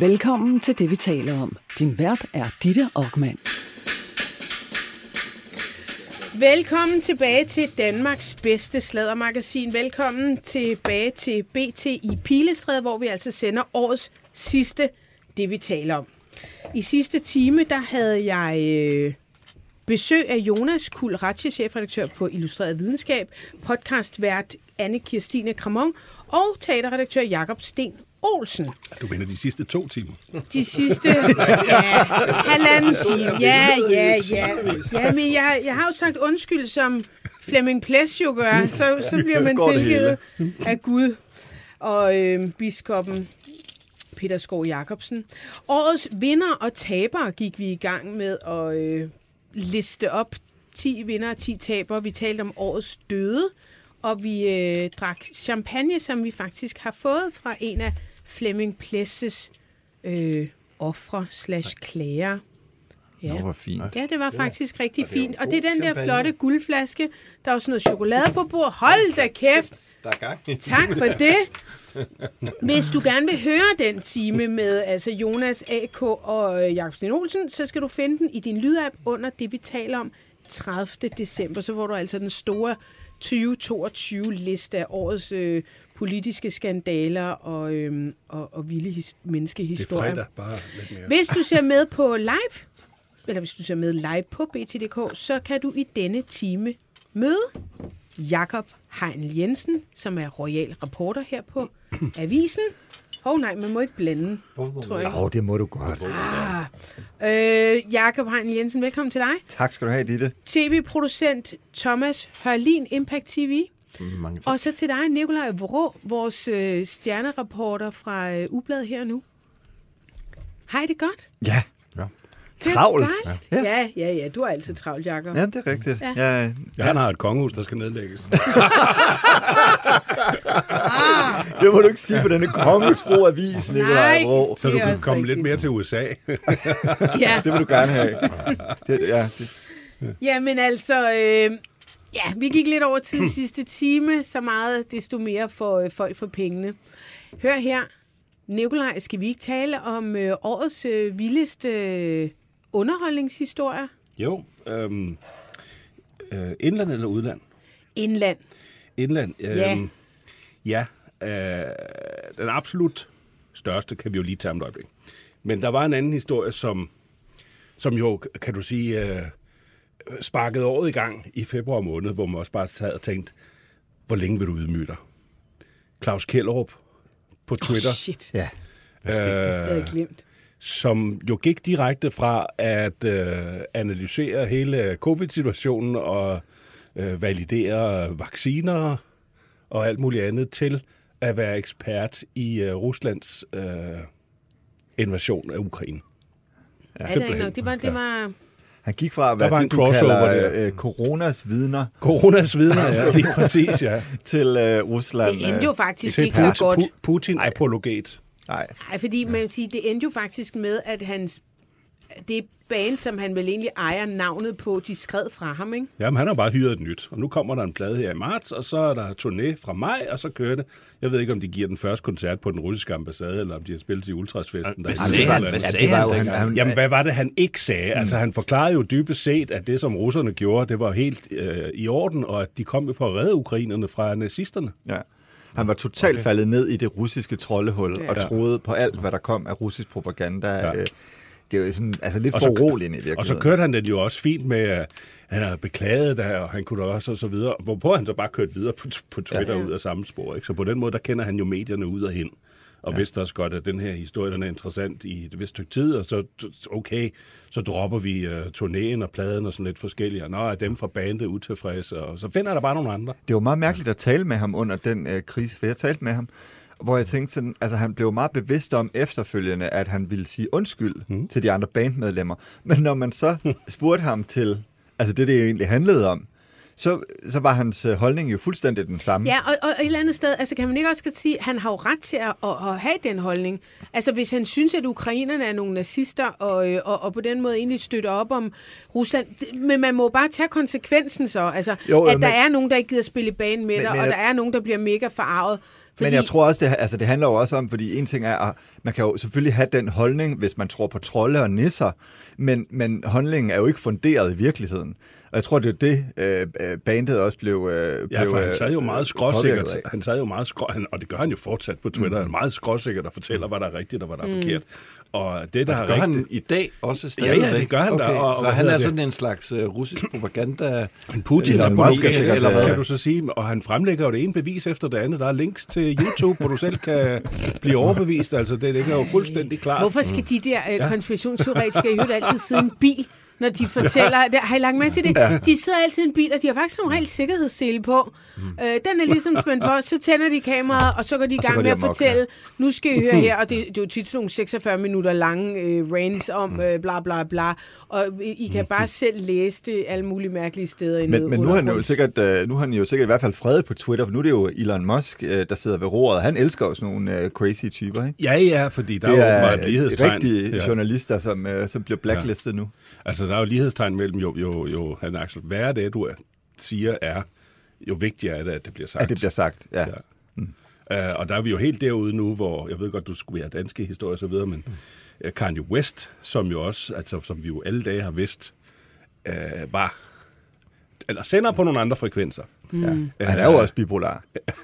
Velkommen til det, vi taler om. Din vært er Ditte Aukmann. Velkommen tilbage til Danmarks bedste sladdermagasin. Velkommen tilbage til BT i Pilestræde, hvor vi altså sender årets sidste, det vi taler om. I sidste time, der havde jeg øh, besøg af Jonas Kul chefredaktør på Illustreret Videnskab, podcastvært Anne Kirstine Kramon og teaterredaktør Jakob Sten Olsen. Du mener de sidste to timer? De sidste ja, halvanden time. Ja, ja, ja. Ja, men jeg, jeg har jo sagt undskyld, som Flemming Ples jo gør. Så, så bliver man tilgivet af Gud og øh, biskoppen Peter Skov Jacobsen. Årets vinder og tabere gik vi i gang med at øh, liste op. 10 vinder og 10 tabere. Vi talte om årets døde, og vi øh, drak champagne, som vi faktisk har fået fra en af Flemming Plesses øh, ofre slash klager. Ja. Nå, hvor fint. Ja, det var faktisk rigtig Og det jo fint. Og det er den der champagne. flotte guldflaske. Der er også noget chokolade på bord. Hold da kæft! Der er gang. Tak for det. Hvis du gerne vil høre den time med altså Jonas AK og øh, Jakob Sten Olsen, så skal du finde den i din lydapp under det, vi taler om 30. december. Så får du altså den store 2022-liste af årets øh, politiske skandaler og, øh, og, og vilde his- Det er menneskehistorier. fredag, bare lidt mere. Hvis du ser med på live, eller hvis du ser med live på BT.dk, så kan du i denne time møde Jakob Heinl Jensen, som er royal reporter her på Avisen. Åh oh, nej, man må ikke blande, tror jeg. Åh, oh, det må du godt. Ah. Øh, Jakob Heinl Jensen, velkommen til dig. Tak skal du have, Ditte. TV-producent Thomas Hørlin, Impact TV. Mange tak. Og så til dig, Nikolaj Vrå, vores øh, stjernereporter fra øh, Ubladet her nu. Hej, det godt. Ja, er Travlt. Ja. Ja. ja, ja, du er altid travlt, Jacob. ja det er rigtigt. Ja. Ja. Ja, Ja, han har et kongehus, der skal nedlægges. det må du ikke sige på denne kongesbro avis, Nikolaj Vrå. Så du kan komme rigtigt. lidt mere til USA. Ja. Det vil du gerne have. Det, ja, det, Jamen altså, øh, ja, vi gik lidt over tid sidste time, så meget desto mere for øh, folk for pengene. Hør her, Nikolaj, skal vi ikke tale om øh, årets øh, vildeste øh, underholdningshistorier? Jo, øhm, øh, indland eller udland? Indland. Indland, øhm, Ja. ja. Øh, den absolut største kan vi jo lige tage om et øjeblik. Men der var en anden historie, som, som jo, kan du sige, øh, sparkede året i gang i februar måned, hvor man også bare sad og tænkte, hvor længe vil du ydmyge dig? Claus Kjellerup på Twitter. Oh, shit, ja. det havde øh, glemt. som jo gik direkte fra at øh, analysere hele covid-situationen og øh, validere vacciner og alt muligt andet til at være ekspert i øh, Ruslands øh, invasion af Ukraine. Ja, det, er simpelthen. nok, det var, det var Han gik fra at være var det, en du crossover kalder der. øh, coronas vidner Coronas vidner, ja, lige præcis, ja. til øh, Rusland. det endte jo faktisk ikke så godt. Pu- Putin-apologet. Nej, Nej, fordi man vil sige, det endte jo faktisk med, at hans, det band, som han vel egentlig ejer navnet på, de skred fra ham, ikke? Jamen, han har bare hyret et nyt, og nu kommer der en plade her i marts, og så er der turné fra maj, og så kører det. Jeg ved ikke, om de giver den første koncert på den russiske ambassade, eller om de har spillet til Ultrasfesten. Der Hvad er sagde et han? Hvad sagde han Jamen, hvad var det, han ikke sagde? Mm. Altså, han forklarede jo dybest set, at det, som russerne gjorde, det var helt øh, i orden, og at de kom jo for at redde ukrainerne fra nazisterne. Ja. Han var totalt okay. faldet ned i det russiske troldehul ja. og Ja. troede på alt, hvad der kom af russisk propaganda. Ja. Ja. Det jo sådan, altså lidt Og for uroligende i virkeligheden. Og så kørte han den jo også fint med, at han havde beklaget det, og han kunne også og så videre. Hvorpå han så bare kørte videre på, på Twitter Ja. ja. ud af samme spor. Ikke? Så på den måde, der kender han jo medierne ud og hen. Og ja. vidste også godt, at den her historie den er interessant i et vist stykke tid, og så, okay, så dropper vi uh, turnéen og pladen og sådan lidt forskellige. Og nå, er dem fra bandet utilfredse, og så finder der bare nogle andre. Det var meget mærkeligt at tale med ham under den øh, krise, for jeg talte med ham, hvor jeg tænkte sådan, altså han blev meget bevidst om efterfølgende, at han ville sige undskyld mm. til de andre bandmedlemmer. Men når man så spurgte ham til, altså det, det egentlig handlede om, så, så var hans øh, holdning jo fuldstændig den samme. Ja, og, og et eller andet sted, altså kan man ikke også sige, at han har jo ret til at, at, at have den holdning. Altså hvis han synes, at ukrainerne er nogle nazister, og, øh, og, og på den måde egentlig støtter op om Rusland, men man må bare tage konsekvensen så, altså Jo, at der men- er nogen, der ikke gider spille i banen med Men- dig, men og jeg- der er nogen, der bliver mega forarvet. Men jeg tror også, det, altså, det handler jo også om, fordi en ting er, at man kan jo selvfølgelig have den holdning, hvis man tror på trolde og nisser, men, men holdningen er jo ikke funderet i virkeligheden. Og jeg tror, det er det, øh, øh, bandet også blev øh, Ja, for han sad jo øh, meget påvirket skråsikkert. Han sad jo meget skrå, han, og det gør han jo fortsat på Twitter. Han er meget skråsikkert og fortæller, hvad der er rigtigt og hvad der er forkert. Og det, der Og er det gør rigtigt... han i dag også Ja, stadigvæk. ja, det gør han okay, og- og så han er det? sådan en slags uh, russisk propaganda. Men Putin Eller er Musk måske er sikkert, eller eller hvad kan du så sige? Og han fremlægger jo det ene bevis efter det andet. Der er links til YouTube, hvor du selv kan blive overbevist. Altså, det ligger jo fuldstændig klart. Hvorfor skal de der øh, konspirationsteoretikere i øvrigt altid sidde i en bil, når de fortæller... Der, har I lagt med til det? Ja. De sidder altid i en bil, og de har faktisk som regel sikkerhedssele på. Mm. Øh, den er ligesom spændt for, så tænder de kameraet, og så går de i gang med at fortælle, nu skal I høre her, og det, det er jo tit sådan nogle 46 minutter lange øh, rants om øh, bla bla bla, og I, kan bare selv læse det alle mulige mærkelige steder i Men, noget men nu, er han jo sikkert, øh, nu har han jo sikkert i hvert fald fredet på Twitter, for nu er det jo Elon Musk, øh, der sidder ved roret. Han elsker sådan nogle øh, crazy typer, ikke? Ja, ja, fordi der det er jo åbenbart lighedstegn. rigtige Ja. journalister, som, øh, som bliver blacklistet nu. Altså, der er jo lighedstegn mellem jo, jo, jo han Axel, hvad er det, du er, siger er, jo vigtigere er det, at det bliver sagt. At det bliver sagt, ja. Ja. Uh, og der er vi jo helt derude nu, hvor, jeg ved godt, du skulle være danske historie og så videre, men uh, Kanye West, som jo også, altså som vi jo alle dage har vidst, uh, var, eller sender på nogle andre frekvenser. Mm. ja. Han er jo også bipolar.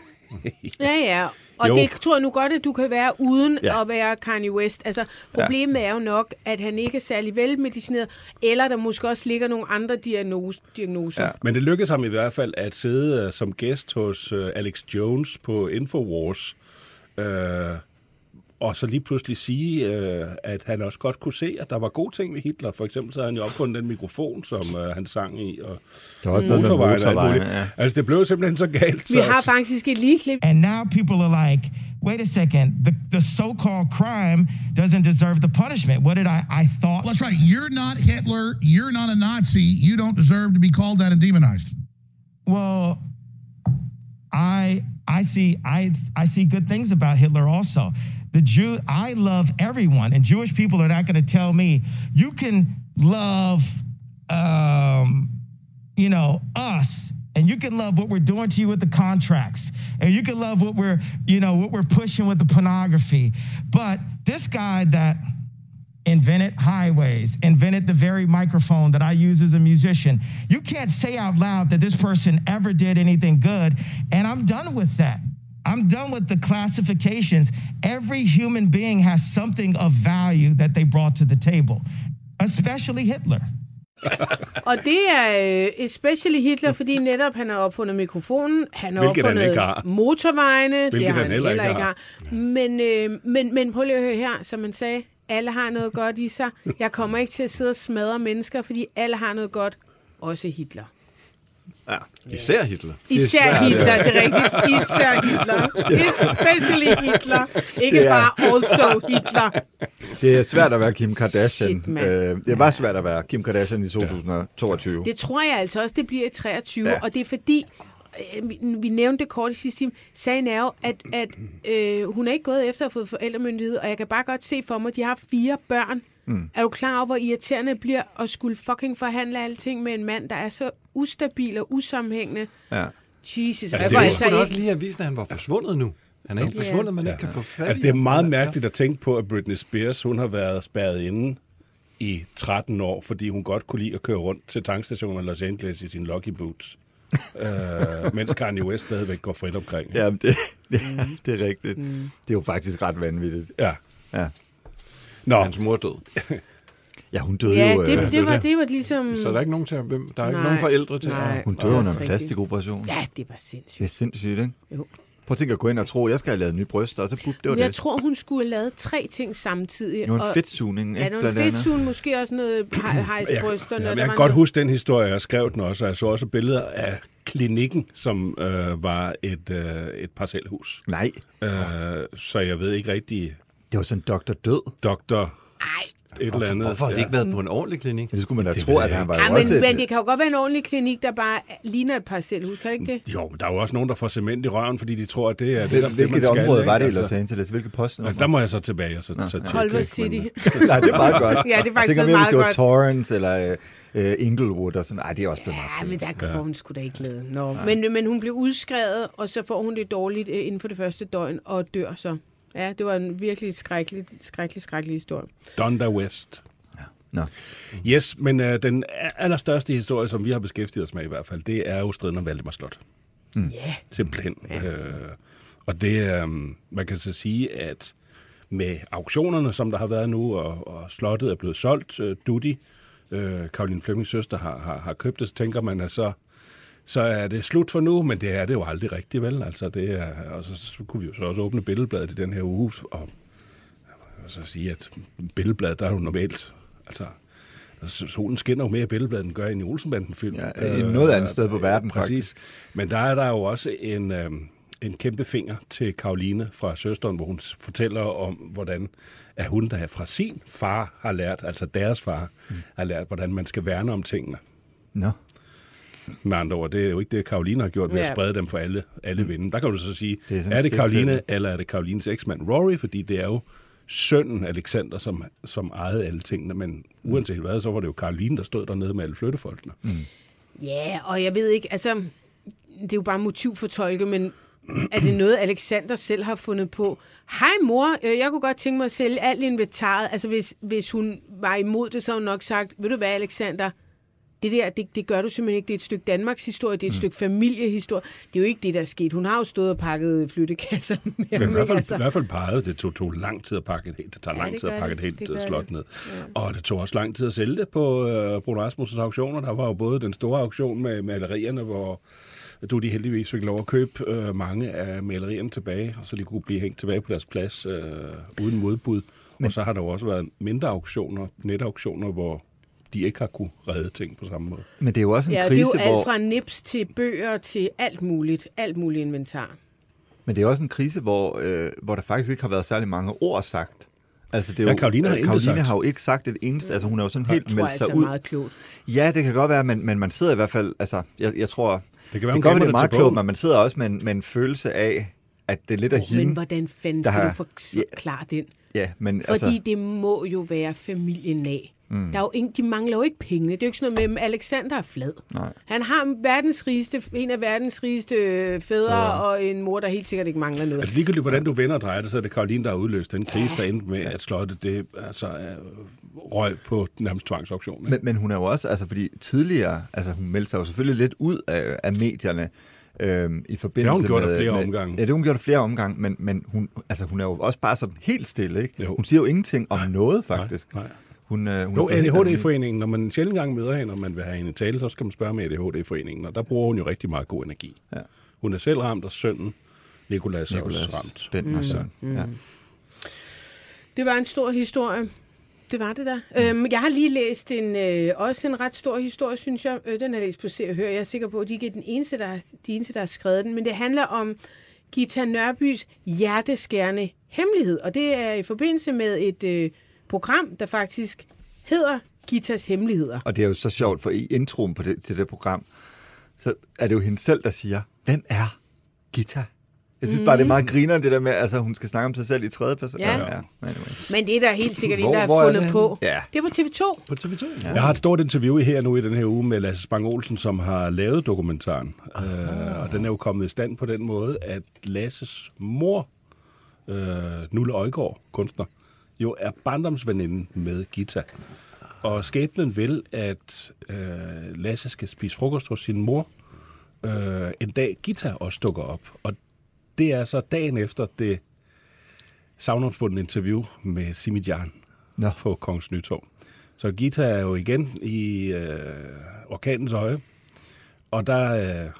Ja, ja. Og Jo. det tror jeg nu godt, at du kan være uden Ja. at være Kanye West. Altså, problemet ja. er jo nok, at han ikke er særlig velmedicineret, eller der måske også ligger nogle andre diagnose, diagnoser. Ja. Ja. Men det lykkedes ham i hvert fald at sidde uh, som gæst hos uh, Alex Jones på Infowars, uh, og så lige pludselig sige, uh, at han også godt kunne se, at der var gode ting ved Hitler. For eksempel så havde han jo opfundet den mikrofon, som uh, han sang i, og Der er også noget med motorvejen og alt motorvejene. muligt. Ja. Altså, det blev simpelthen så galt. Vi så, har faktisk et lige klip. And now people are like, wait a second, the, the so-called crime doesn't deserve the punishment. What did I, I thought? That's right. You're not Hitler. You're not a Nazi. You don't deserve to be called that and demonized. Well, I I see I I see good things about Hitler also. The Jew I love everyone, and Jewish people are not going to tell me you can love, um, you know, us, and you can love what we're doing to you with the contracts, and you can love what we're you know what we're pushing with the pornography, but this guy that invented highways, invented the very microphone that I use as a musician. You can't say out loud that this person ever did anything good, and I'm done with that. I'm done with the classifications. Every human being has something of value that they brought to the table, especially Hitler. Og det er øh, especially Hitler, fordi netop han har opfundet mikrofonen, han har Hvilket han opfundet har. motorvejene, det har han han heller heller, ikke ikke har. Men, øh, men, men prøv lige at høre her, som man sagde, alle har noget godt i sig. Jeg kommer ikke til at sidde og smadre mennesker, fordi alle har noget godt, også Hitler. Ja, især Hitler. Især Hitler, det er rigtigt. Især Hitler. Especially Hitler. Ikke er- bare also Hitler. Det er svært at være Kim Kardashian. Shit, øh, det var svært at være Kim Kardashian i 2022. Det tror jeg altså også, det bliver i 23, Ja. og det er fordi, øh, vi- vi nævnte det kort i sidste time, sagen er jo, at, at øh, hun er ikke gået efter at få forældremyndighed, og jeg kan bare godt se for mig, at de har fire børn. Mm. Er du klar over, hvor irriterende det bliver at skulle fucking forhandle alting med en mand, der er så ustabil og usammenhængende? Ja. Jesus, Altså, det jeg var altså også lige have vist, at han var forsvundet nu. Han er ikke Ja. forsvundet, man ikke kan få fat Altså, det er meget Ja. mærkeligt at tænke på, at Britney Spears, hun har været spærret inde i 13 år, fordi hun godt kunne lide at køre rundt til tankstationer i Los Angeles i sin Lucky Boots. øh, mens Kanye West stadigvæk går frit omkring. Ja, det, det, det er rigtigt. Det er jo faktisk ret vanvittigt. ja. Ja, Nå, Hans mor død. ja hun døde Ja, jo... det, øh, det, var, det var ligesom... Så der er ikke nogen til at, hvem, der er ikke Nej, nogen forældre til nej. at... hun døde er under en rigtigt. plastikoperation. Ja, det var sindssygt. Det er sindssygt, ikke? Jo. Prøv at tænke at gå ind og tro, jeg skal have lavet nye bryster, og så bup, det var Men jeg det. tror, hun skulle have lavet tre ting samtidig. Det var en og- fedtsugning, Ja, ikke? blandt andet. fedtsugen, måske også noget jeg, hejsbryster. ja, når jeg der kan godt noget- huske den historie, jeg skrev den også, og jeg så også billeder af klinikken, som øh, var et, øh, et parcelhus. Nej, Øh, så jeg ved ikke rigtig, det var sådan Dr. Død. doktor... Ej, et eller andet. Hvorfor har de ikke været på en ordentlig klinik? Det skulle man da Det tro, ved at jeg han var Ja, jo også men, men det kan jo godt være en ordentlig klinik, der bare ligner et parcelhus, kan det ikke det? Jo, men der er jo også nogen, der får cement i røven, fordi de tror, at det er det, der, det Hvilket man skal. område ikke? var det i Altså, Los Angeles? Hvilket postnummer? Der må jeg så tilbage og så, så tjekke. Culver ikke? City. Men, Nej, det er meget godt. Ja, det er Jeg faktisk tænker mere, hvis meget det var godt. Torrance eller øh, Inglewood og sådan. Nej, det er også blevet Ja, meget men der kan hun sgu da ikke lade. Nå. Men, men hun blev udskrevet, og så får hun det dårligt øh, inden for det første døgn, og dør så. Ja, det var en virkelig skrækkelig, skrækkelig, skrækkelig historie. Donda West. Nå. Yes, men uh, den allerstørste historie, som vi har beskæftiget os med i hvert fald, det er jo striden om Valdemar Slot. Ja. Simpelthen. Ja. Øh, og det, um, man kan så sige, at med auktionerne, som der har været nu, og, og slottet er blevet solgt, uh, Dudi, uh, Karoline Flemmings søster, har, har, har købt det, så tænker man, at så, så er det slut for nu, men det er det jo aldrig rigtigt, vel? Altså, det er, og så, så kunne vi jo så også åbne billedbladet i den her uge, og, og så sige, at billedbladet, der er jo normalt, altså, altså, solen skinner jo mere i billedbladet, end gør i en Olsenbanden-film. Ja, i noget andet sted på verden, Præcis. Men der er der jo også en, øh, en kæmpe finger til Karoline fra søsteren, hvor hun fortæller om, hvordan at hun, der fra sin far har lært, altså deres far, mm. har lært, hvordan man skal værne om tingene. Nå. Med andre ord, det er jo ikke det, Karoline har gjort ved at Ja. sprede dem for alle, alle vinde. Der kan du så sige, Det er er, det. Karoline, eller er det Karolines eksmand Rory? Fordi det er jo sønnen Alexander, som, som ejede alle tingene. Men uanset hvad, så var det jo Karoline, der stod dernede med alle flyttefolkene. Mm. Ja, og jeg ved ikke, altså, det er jo bare motivfortolke, men er det noget, Alexander selv har fundet på? Hej mor, øh, jeg kunne godt tænke mig at sælge alt inventaret. Altså, hvis, hvis hun var imod det, så havde hun nok sagt, ved du hvad, Alexander, det der, det, det gør du simpelthen ikke. Det er et stykke Danmarks historie, det er et mm. stykke familiehistorie. Det er jo ikke det, der er sket. Hun har jo stået og pakket flyttekasser med Men i hvert fald, altså. i hvert fald peget, det tog, tog lang tid at pakke et helt, det tager Ja, lang det tid at pakke det. et helt Det øh, slot det. ned. Og det tog også lang tid at sælge det på øh, Bruno Rasmussens auktioner. Der var jo både den store auktion med malerierne, hvor du de heldigvis fik lov at købe øh, mange af malerierne tilbage, og så de kunne blive hængt tilbage på deres plads øh, uden modbud. Men... Og så har der jo også været mindre auktioner, netauktioner, hvor de ikke har kunne redde ting på samme måde. Men det er jo også en Ja, det er krise, jo alt hvor... fra nips til bøger til alt muligt. Alt muligt inventar. Men det er også en krise, hvor, øh, hvor der faktisk ikke har været særlig mange ord sagt. Altså, det er Ja, jo, Karoline har øh, Karoline sagt. har jo ikke sagt et eneste. Altså, hun er jo sådan helt meldt altså sig er ud. meget klogt. Ja, det kan godt være, men, men man sidder i hvert fald... Altså, jeg, jeg tror... Det kan være, det kan godt være, det er meget klogt, men man sidder også med en, med en følelse af, at det er lidt af Oh, hende. men hvordan fanden skal har- du forklare den? Ja, men Fordi altså... det må jo være familien af. Mm. Der er jo ingen, de mangler jo ikke penge. Det er jo ikke sådan noget med, at Alexander er flad. Nej. Han har verdens rigeste, en af verdens rigeste øh, fædre, ja. og en mor, der helt sikkert ikke mangler noget. Altså ligegyldigt, hvordan du vender og drejer det, så er det Karoline, der har udløst den krise, der endte med, at slottet det, altså, er røg på nærmest tvangsauktion. Men, men hun er jo også, altså fordi tidligere, altså hun meldte sig jo selvfølgelig lidt ud af, af medierne, øhm, i forbindelse hun gjort med... flere med, omgange. Ja, det har hun gjort flere omgange, men, men hun, altså, hun er jo også bare sådan helt stille, ikke? Jo. Hun siger jo ingenting om noget, faktisk. Nej, nej. Hun, øh, hun Jo, er. ADHD-foreningen, når man sjældent gang møder hende, og man vil have hende i tale, så skal man spørge med ADHD-foreningen, og der bruger hun jo rigtig meget god energi. Ja. Hun er selv ramt, og sønnen, Nikolas, er også ramt. Bentner søn. Mm. Ja. Det var en stor historie. Det var det der. Øhm, jeg har lige læst en, øh, også en ret stor historie, synes jeg. Øh, den har jeg læst på Se og Hør. Jeg er sikker på, at de ikke er den eneste, der, de eneste, der har skrevet den. Men det handler om Gita Nørbys hjerteskærende hemmelighed. Og det er i forbindelse med et øh, program, der faktisk hedder Gitas Hemmeligheder. Og det er jo så sjovt, for i introen på det, til det program, så er det jo hende selv, der siger, hvem er Gita? Jeg synes bare, det er meget griner det der med, at altså, hun skal snakke om sig selv i tredje person. Ja. ja. Anyway. Men det er der helt sikkert en, der har fundet det på. Ja. Det er på TV2. På TV2? Jeg har et stort interview her nu i den her uge med Lasse Spang Olsen, som har lavet dokumentaren. Øh, og den er jo kommet i stand på den måde, at Lasses mor, øh, Nulle Øjgaard, kunstner, jo er barndomsveninde med Gita. Og skæbnen vil, at øh, Lasse skal spise frokost hos sin mor. Øh, en dag Gita også dukker op. Og det er så dagen efter det savnomsbundne interview med Simi Jan Nå. på Kongens Nytorv. Så Gita er jo igen i øh, orkanens øje, og der øh,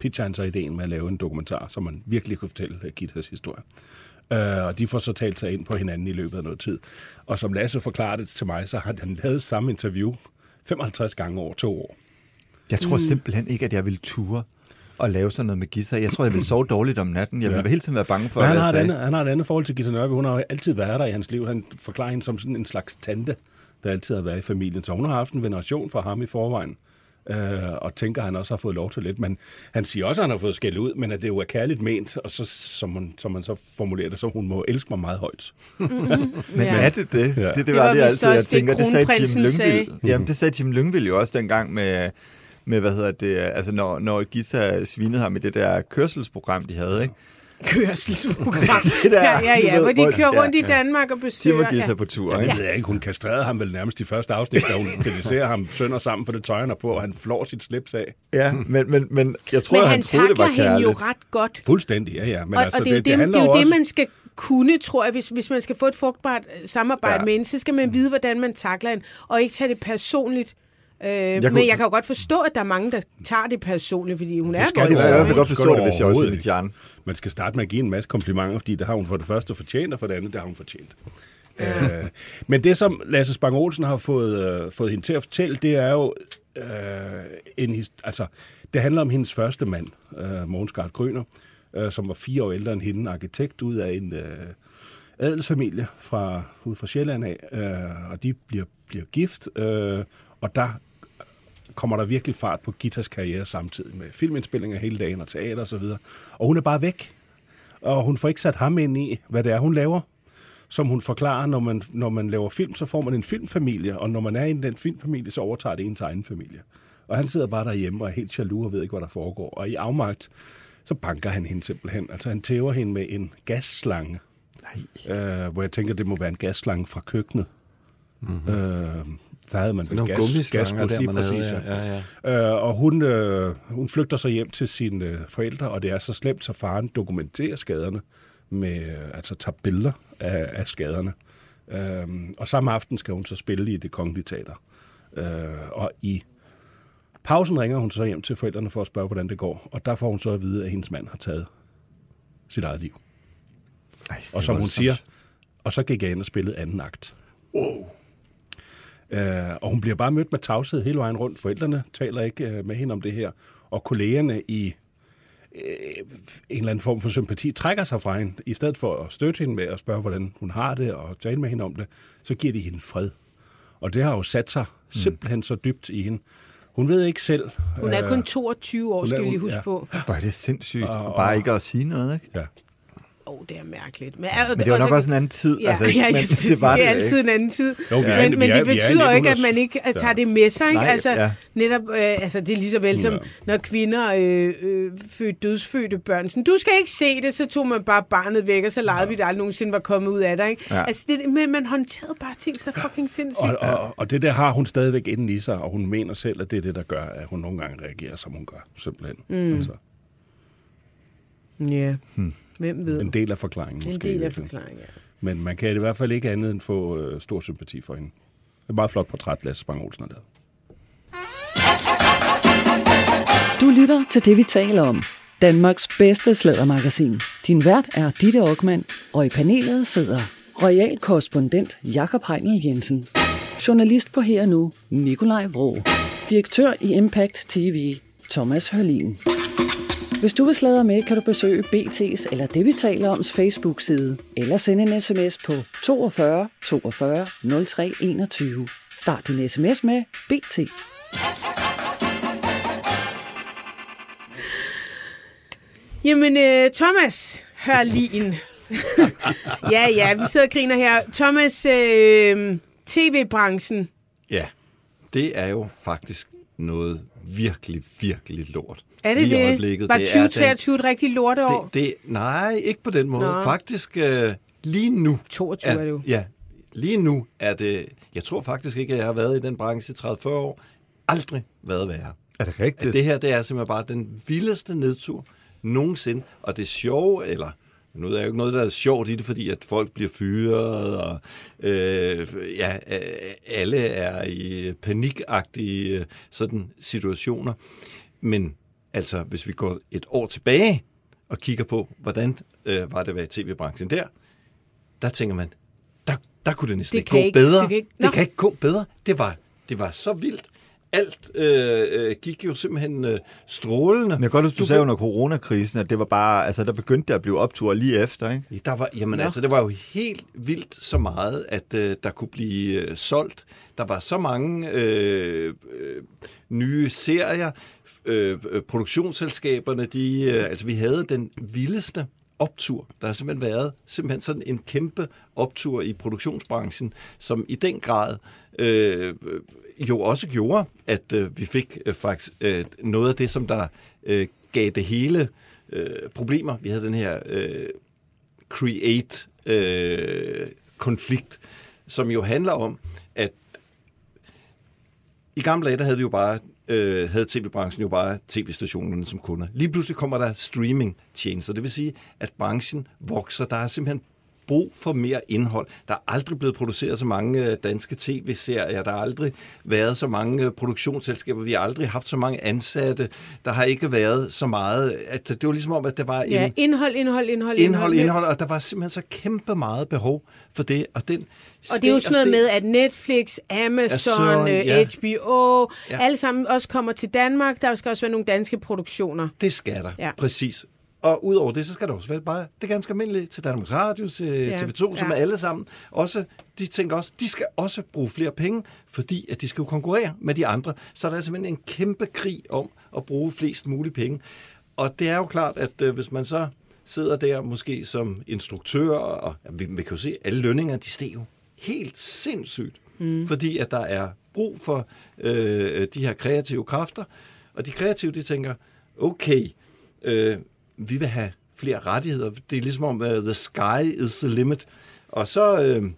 pitcher han så ideen med at lave en dokumentar, så man virkelig kunne fortælle øh, Gitas historie. Øh, og de får så talt sig ind på hinanden i løbet af noget tid. Og som Lasse forklarede det til mig, så har han lavet samme interview 55 gange over to år. Jeg tror simpelthen ikke, at jeg vil ture at lave sådan noget med Gita. Jeg tror, jeg ville sove dårligt om natten. Jeg ville Ja. hele tiden være bange for, Men han har, et andet, han har et andet forhold til Gita Nørby. Hun har jo altid været der i hans liv. Han forklarer hende som sådan en slags tante, der altid har været i familien. Så hun har haft en veneration for ham i forvejen. Øh, og tænker, at han også har fået lov til lidt. Men han siger også, at han har fået skæld ud, men at det jo er kærligt ment. Og så, som, hun, som man så formulerer det, så hun må elske mig meget højt. Men Ja. er det det? Ja. Det, det, Det var det, vist altid, jeg det, tænker. Det sagde Jim Lyngvild. Jamen, det sagde Jim Lyngvild jo også dengang med, med hvad hedder det, altså når, når Gita svinede ham i det der kørselsprogram, de havde, ikke? Kørselsprogram. Det der, ja, ja, du ja, ved, hvor de kører ja, rundt i ja. Danmark og De besøger. må give ja. sig på tur, Ja, det ved jeg ikke. Hun kastrerede ham vel nærmest i første afsnit, da hun kritiserer ham sønder sammen for det tøj, han på, og han flår sit slips af. Ja, men, men, men jeg tror, Men han, han troede, det var takler hende jo kærligt. ret godt. Fuldstændig, ja, ja. Men og, altså, og det er jo det, det, det det, er jo også... det, man skal kunne, tror jeg, hvis, hvis man skal få et frugtbart samarbejde Ja. ja. med hende, så skal man vide, hvordan man takler hende, og ikke tage det personligt. Øh, jeg kunne- men jeg kan jo godt forstå, at der er mange, der tager det personligt, fordi hun er skal Jeg kan voldsom. fald ikke? godt Det forstå det, hvis jeg også er hjerne. Man skal starte med at give en masse komplimenter, fordi det har hun for det første fortjent, og for det andet, det har hun fortjent. Øh, men det, som Lasse Spang Olsen har fået, øh, fået hende til at fortælle, det er jo øh, en his- altså, det handler om hendes første mand, øh, Mogens Gart Grøner, øh, som var fire år ældre end hende, arkitekt ud af en øh, adelsfamilie fra, ud fra Sjælland af, øh, og de bliver, bliver gift, øh, og der kommer der virkelig fart på Gitas karriere samtidig med filmindspillinger hele dagen og teater og så videre. Og hun er bare væk. Og hun får ikke sat ham ind i, hvad det er, hun laver. Som hun forklarer, når man, når man laver film, så får man en filmfamilie, og når man er i den filmfamilie, så overtager det ens egen familie. Og han sidder bare derhjemme og er helt jaloux og ved ikke, hvad der foregår. Og i afmagt, så banker han hende simpelthen. Altså han tæver hende med en gasslange. Øh, hvor jeg tænker, det må være en gasslange fra køkkenet. Mm-hmm. Øh, der havde man vel gas, gummislanger gas på, der, lige man havde, præcis. ja. Ja, ja. Øh, og hun, øh, hun flygter så hjem til sine øh, forældre, og det er så slemt, så faren dokumenterer skaderne, med, øh, altså tager billeder af, af skaderne. Øh, og samme aften skal hun så spille i det kongelige teater. Øh, og i pausen ringer hun så hjem til forældrene for at spørge, hvordan det går. Og der får hun så at vide, at hendes mand har taget sit eget liv. Ej, Og som hun siger, og så gik jeg ind og spillede anden akt. Wow. Øh, og hun bliver bare mødt med tavshed hele vejen rundt. Forældrene taler ikke øh, med hende om det her. Og kollegerne i øh, en eller anden form for sympati trækker sig fra hende. I stedet for at støtte hende med at spørge, hvordan hun har det, og tale med hende om det, så giver de hende fred. Og det har jo sat sig simpelthen så dybt i hende. Hun ved ikke selv. Hun er øh, kun 22 år, hun er- skal vi huske ja. på. Hvor er det sindssygt. Og- Og bare ikke at sige noget, ikke? Ja. Åh, oh, det er mærkeligt. Men, Men det var nok også en anden tid. Ja, altså, ja, men det var sige, det er det altid ikke. en anden tid. Jo, vi er men, men er- det er betyder jo ikke, at 1900. man ikke øh, tager det med sig. Ikke? Nej, altså, ja. netop, øh, altså, det er lige så vel som, Ja. når kvinder øh, øh, fødte dødsfødte børn. Sådan, du skal ikke se det, så tog man bare barnet væk, og så legede vi, det aldrig nogensinde var kommet ud af dig. Ikke? Ja. Altså, det, men man håndterede bare ting så fucking sindssygt. Og, og, og det der har hun stadigvæk inden i sig, og hun mener selv, at det er det, der gør, at hun nogle gange reagerer, som hun gør, simpelthen. Mm. Altså, Ja, hvem ved? en del af forklaringen En måske. i del af forklaringen, ja. Men man kan i hvert fald ikke andet end få øh, stor sympati for hende. Det er et meget flot portræt, Lasse Spang Olsen har lavet. Du lytter til det, vi taler om. Danmarks bedste slædermagasin. Din vært er Ditte Aukmann, og i panelet sidder royal korrespondent Jakob Heinel Jensen, journalist på Her og Nu, Nikolaj Vrå, direktør i Impact TV, Thomas Hørlin. Hvis du vil sladre med, kan du besøge BT's eller det, vi taler oms Facebook-side, eller sende en sms på 42 42 03 21. Start din sms med BT. Jamen, øh, Thomas Hørlin. ja, ja, vi sidder og griner her. Thomas, øh, tv-branchen. Ja, det er jo faktisk noget virkelig, virkelig lort. Er det Lige i det? øjeblikket. Var Det er den- 2023 et rigtig lorteår? Det, det, nej, ikke på den måde. Nå. Faktisk øh, lige nu... 22 er det jo. Ja, lige nu er det... Jeg tror faktisk ikke, at jeg har været i den branche i 30-40 år. Aldrig været værre. Er det rigtigt? At det her, det er simpelthen bare den vildeste nedtur nogensinde. Og det sjove, eller nu er der jo ikke noget, der er sjovt i det, fordi at folk bliver fyret, og øh, ja, øh, alle er i panikagtige øh, sådan situationer. Men altså, hvis vi går et år tilbage og kigger på, hvordan øh, var det at være i tv-branchen der, der tænker man, der, der kunne det næsten Det ikke gå ikke- bedre. det kan ikke- det Nå. kan ikke gå bedre. Det var, det var så vildt, alt øh, øh, gik jo simpelthen øh, strålende. Men jeg kan godt huske, du Du sagde under coronakrisen, at det var bare, altså der begyndte det at blive optur lige efter, ikke? Der var, jamen Nå. altså, det var jo helt vildt så meget, at øh, der kunne blive øh, solgt. Der var så mange øh, øh, nye serier. Øh, øh, produktionsselskaberne, de, øh, altså vi havde den vildeste optur. Der har simpelthen været simpelthen sådan en kæmpe optur i produktionsbranchen, som i den grad øh, jo også gjorde, at øh, vi fik øh, faktisk øh, noget af det, som der øh, gav det hele øh, problemer. Vi havde den her øh, create-konflikt, øh, som jo handler om, at i gamle dage, der havde vi jo bare øh, havde tv-branchen jo bare tv-stationerne som kunder. Lige pludselig kommer der streaming-tjenester. Det vil sige, at branchen vokser. Der er simpelthen brug for mere indhold. Der er aldrig blevet produceret så mange øh, danske tv-serier. Der har aldrig været så mange øh, produktionsselskaber. Vi har aldrig haft så mange ansatte. Der har ikke været så meget. At det var ligesom om, at der var Ja, en indhold, indhold, indhold, indhold, indhold, og der var simpelthen så kæmpe meget behov for det. Og, den Og det er jo sådan noget med, at Netflix, Amazon, øh, ja. HBO, Ja. alle sammen også kommer til Danmark. Der skal også være nogle danske produktioner. Det skal der, Ja. ja. præcis. Og udover det, så skal der også være bare det ganske almindelige til Danmarks Radio, til Ja, ja. TV2, som ja. er alle sammen. Også, de tænker også, de skal også bruge flere penge, fordi at de skal jo konkurrere med de andre. Så der er simpelthen en kæmpe krig om at bruge flest mulige penge. Og det er jo klart, at øh, hvis man så sidder der måske som instruktør, og ja, vi, vi kan jo se, at alle lønninger, de steg jo helt sindssygt. Mm. Fordi at der er brug for øh, de her kreative kræfter. Og de kreative, de tænker, okay, øh, vi vil have flere rettigheder. Det er ligesom om, uh, the sky is the limit. Og så øh,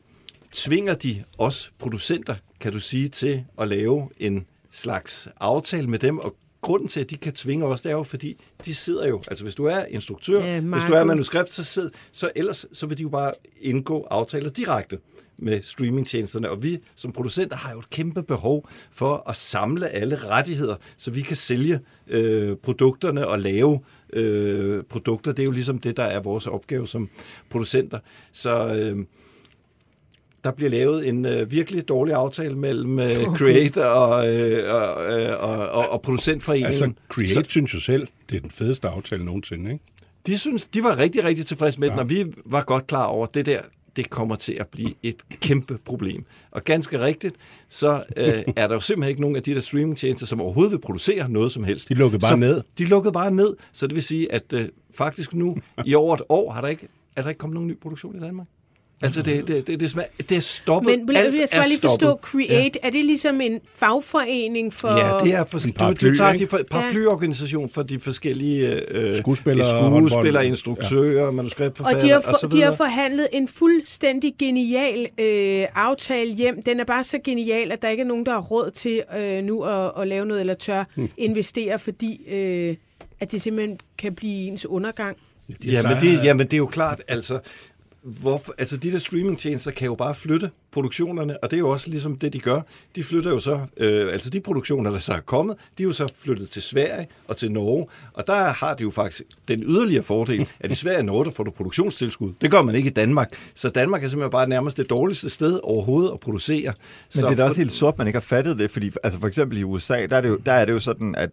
tvinger de os producenter, kan du sige, til at lave en slags aftale med dem, og grunden til, at de kan tvinge os, det er jo, fordi de sidder jo, altså hvis du er instruktør, Ja, hvis du er manuskript, så, sid, så ellers så vil de jo bare indgå aftaler direkte med streamingtjenesterne, og vi som producenter har jo et kæmpe behov for at samle alle rettigheder, så vi kan sælge øh, produkterne og lave øh, produkter. Det er jo ligesom det, der er vores opgave som producenter. Så øh, der bliver lavet en øh, virkelig dårlig aftale mellem øh, Creator og, øh, og, øh, og, og, og producentforeningen. Altså, Create Så- synes jo selv, det er den fedeste aftale nogensinde, ikke? de synes, de var rigtig, rigtig tilfredse med den, og vi var godt klar over, det der, det kommer til at blive et kæmpe problem. Og ganske rigtigt, så øh, er der jo simpelthen ikke nogen af de der streamingtjenester, som overhovedet vil producere noget som helst. De lukkede bare så, ned. De lukkede bare ned, så det vil sige, at øh, faktisk nu, i over et år, har der ikke, er der ikke kommet nogen ny produktion i Danmark. Altså, det, det, det, det, er, det er stoppet. Men Alt jeg skal bare lige forstå. Create, ja. er det ligesom en fagforening for... Ja, det er for, En du, paraply, du tager ikke? de for, paraplyorganisation for de forskellige øh, Skuespillere, skuespillere håndbold. instruktører, ja. Og manuskriptforfattere de har, og så for, de har forhandlet en fuldstændig genial øh, aftale hjem. Den er bare så genial, at der ikke er nogen, der har råd til øh, nu at, at lave noget, eller tør Hmm. investere, fordi øh, at det simpelthen kan blive ens undergang. Ja, men det, jamen, det er jo klart, altså, hvorfor, altså de der streamingtjenester kan jo bare flytte produktionerne, og det er jo også ligesom det, de gør. De flytter jo så, øh, altså de produktioner, der så er kommet, de er jo så flyttet til Sverige og til Norge, og der har de jo faktisk den yderligere fordel, at i Sverige og Norge, der får du produktionstilskud. Det gør man ikke i Danmark. Så Danmark er simpelthen bare nærmest det dårligste sted overhovedet at producere. Men så det er da også helt sort, man ikke har fattet det, fordi altså for eksempel i USA, der er det jo, der er det jo sådan, at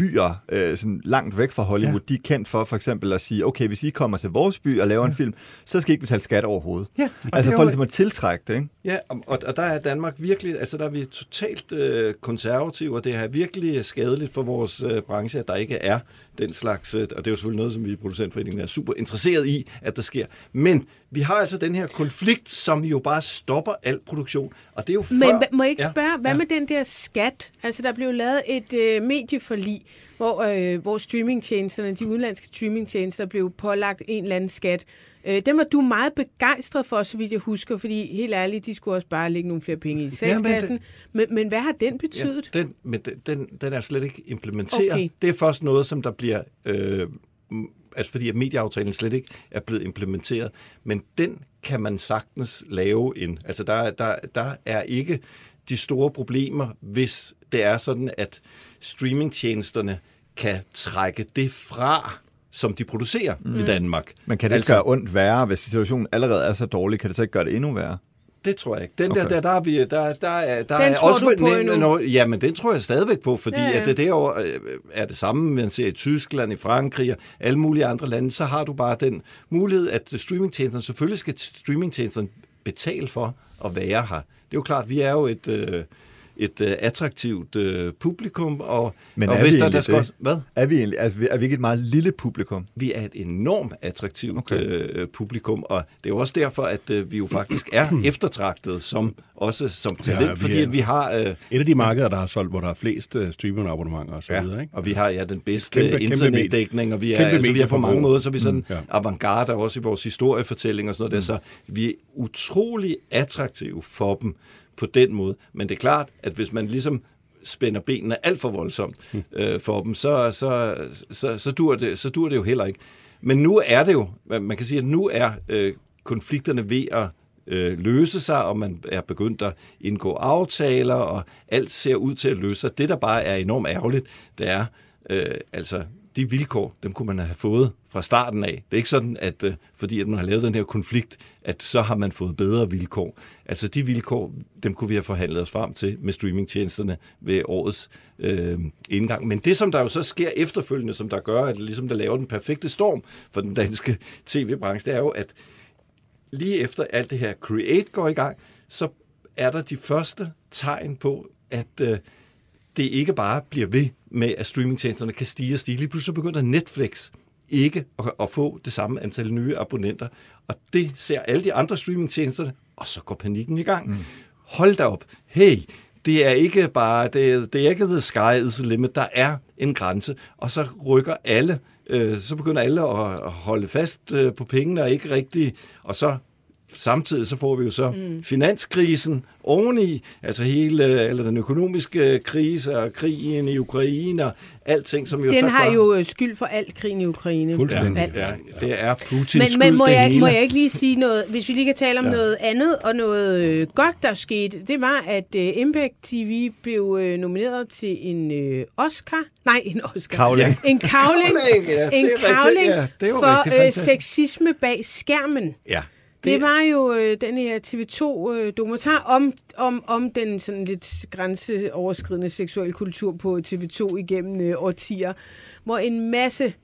byer øh, sådan langt væk fra Hollywood, ja. de er kendt for for eksempel at sige, okay, hvis I kommer til vores by og laver en film, så skal I ikke betale skat overhovedet. Ja, altså for ligesom at tiltrække det, ikke? Ja, og, og- og der er Danmark virkelig, altså der er vi totalt øh, konservative, og det er virkelig skadeligt for vores øh, branche, at der ikke er den slags, øh, og det er jo selvfølgelig noget, som vi i Producentforeningen er super interesseret i, at der sker. Men vi har altså den her konflikt, som jo bare stopper al produktion, og det er jo før... Men må jeg ikke Ja, spørge, hvad ja. med den der skat? Altså, der blev lavet et øh, medieforlig, hvor, øh, hvor streamingtjenesterne, de udenlandske streamingtjenester, blev pålagt en eller anden skat. Øh, den var du meget begejstret for, så vidt jeg husker, fordi helt ærligt, de skulle også bare lægge nogle flere penge i Ja, men statskassen. men, men, hvad har den betydet? Ja, den, men den, den, er slet ikke implementeret. Okay. Det er først noget, som der bliver... Øh, altså fordi at medieaftalen slet ikke er blevet implementeret. Men den kan man sagtens lave en... Altså der, der, der er ikke de store problemer, hvis det er sådan, at streamingtjenesterne kan trække det fra, som de producerer mm. i Danmark. Men kan det altså, ikke gøre ondt værre, hvis situationen allerede er så dårlig? Kan det så ikke gøre det endnu værre? Det tror jeg ikke. Den Okay. der, der, der er vi, der, der, er, der Den er tror også du på endnu? ja, men den tror jeg stadigvæk på, fordi Ja, ja, ja. ja. at det derovre øh, er det samme, man ser i Tyskland, i Frankrig og alle mulige andre lande, så har du bare den mulighed, at streamingtjenesterne, selvfølgelig skal streamingtjenesterne betale for at være her. Det er jo klart, vi er jo et, øh, et øh, attraktivt øh, publikum, og, Men og er vi der, egentlig der skal det? også, hvad? Er vi, egentlig, er, vi, er vi ikke et meget lille publikum? Vi er et enormt attraktivt Okay. øh, publikum, og det er jo også derfor, at øh, vi jo faktisk er eftertragtet som, også som talent, Ja, vi fordi er- at vi har... Øh, Et af de markeder, der har solgt, hvor der er flest uh, streaming-abonnementer og så Ja, videre, ikke? og vi har ja den bedste Kæmpe- internetdækning, og vi er, altså, vi er på mange måder, så er vi sådan Mm, ja. avantgarde også i vores historiefortælling og sådan noget mm. der, så vi er utrolig attraktive for dem på den måde. Men det er klart, at hvis man ligesom spænder benene alt for voldsomt Mm. øh, for dem, så, så, så, så, dur det, så dur det jo heller ikke. Men nu er det jo, man man kan sige, at nu er øh, konflikterne ved at øh, løse sig, og man er begyndt at indgå aftaler, og alt ser ud til at løse sig. Det, der bare er enormt ærgerligt, det er, øh, altså, de vilkår, dem kunne man have fået fra starten af. Det er ikke sådan, at øh, fordi at man har lavet den her konflikt, at så har man fået bedre vilkår. Altså de vilkår, dem kunne vi have forhandlet os frem til med streamingtjenesterne ved årets øh, indgang. Men det, som der jo så sker efterfølgende, som der gør, at ligesom der laver den perfekte storm for den danske tv-branche, det er jo, at lige efter alt det her Create går i gang, så er der de første tegn på, at øh, det ikke bare bliver ved med, at streamingtjenesterne kan stige og stige. Lige pludselig begynder Netflix ikke at, at få det samme antal nye abonnenter. Og det ser alle de andre streamingtjenester, og så går panikken i gang. Mm. Hold da op. Hey, det er ikke bare, det er, det er ikke the sky is the limit. Der er en grænse. Og så rykker alle, øh, så begynder alle at, holde fast øh, på pengene og ikke rigtig, og så samtidig så får vi jo så mm. finanskrisen oveni, altså hele eller den økonomiske krise og krigen i Ukraine og alting, som jo så Den har gør, jo øh, skyld for alt krigen i Ukraine. Fuldstændig. Alt. ja, det er Putins Men, skyld, men må, det jeg, hele. må jeg ikke lige sige noget, hvis vi lige kan tale om ja. Noget andet og noget øh, godt, der skete, det var, at øh, Impact TV blev øh, nomineret til en øh, Oscar. Nej, en Oscar. Kavling. En kavling. Kavling, ja, en kavling ja, for øh, sexisme bag skærmen. Ja. Det var jo øh, den her TV2-dokumentar om, om, om den sådan lidt grænseoverskridende seksuelle kultur på TV2 igennem øh, årtier, hvor en masse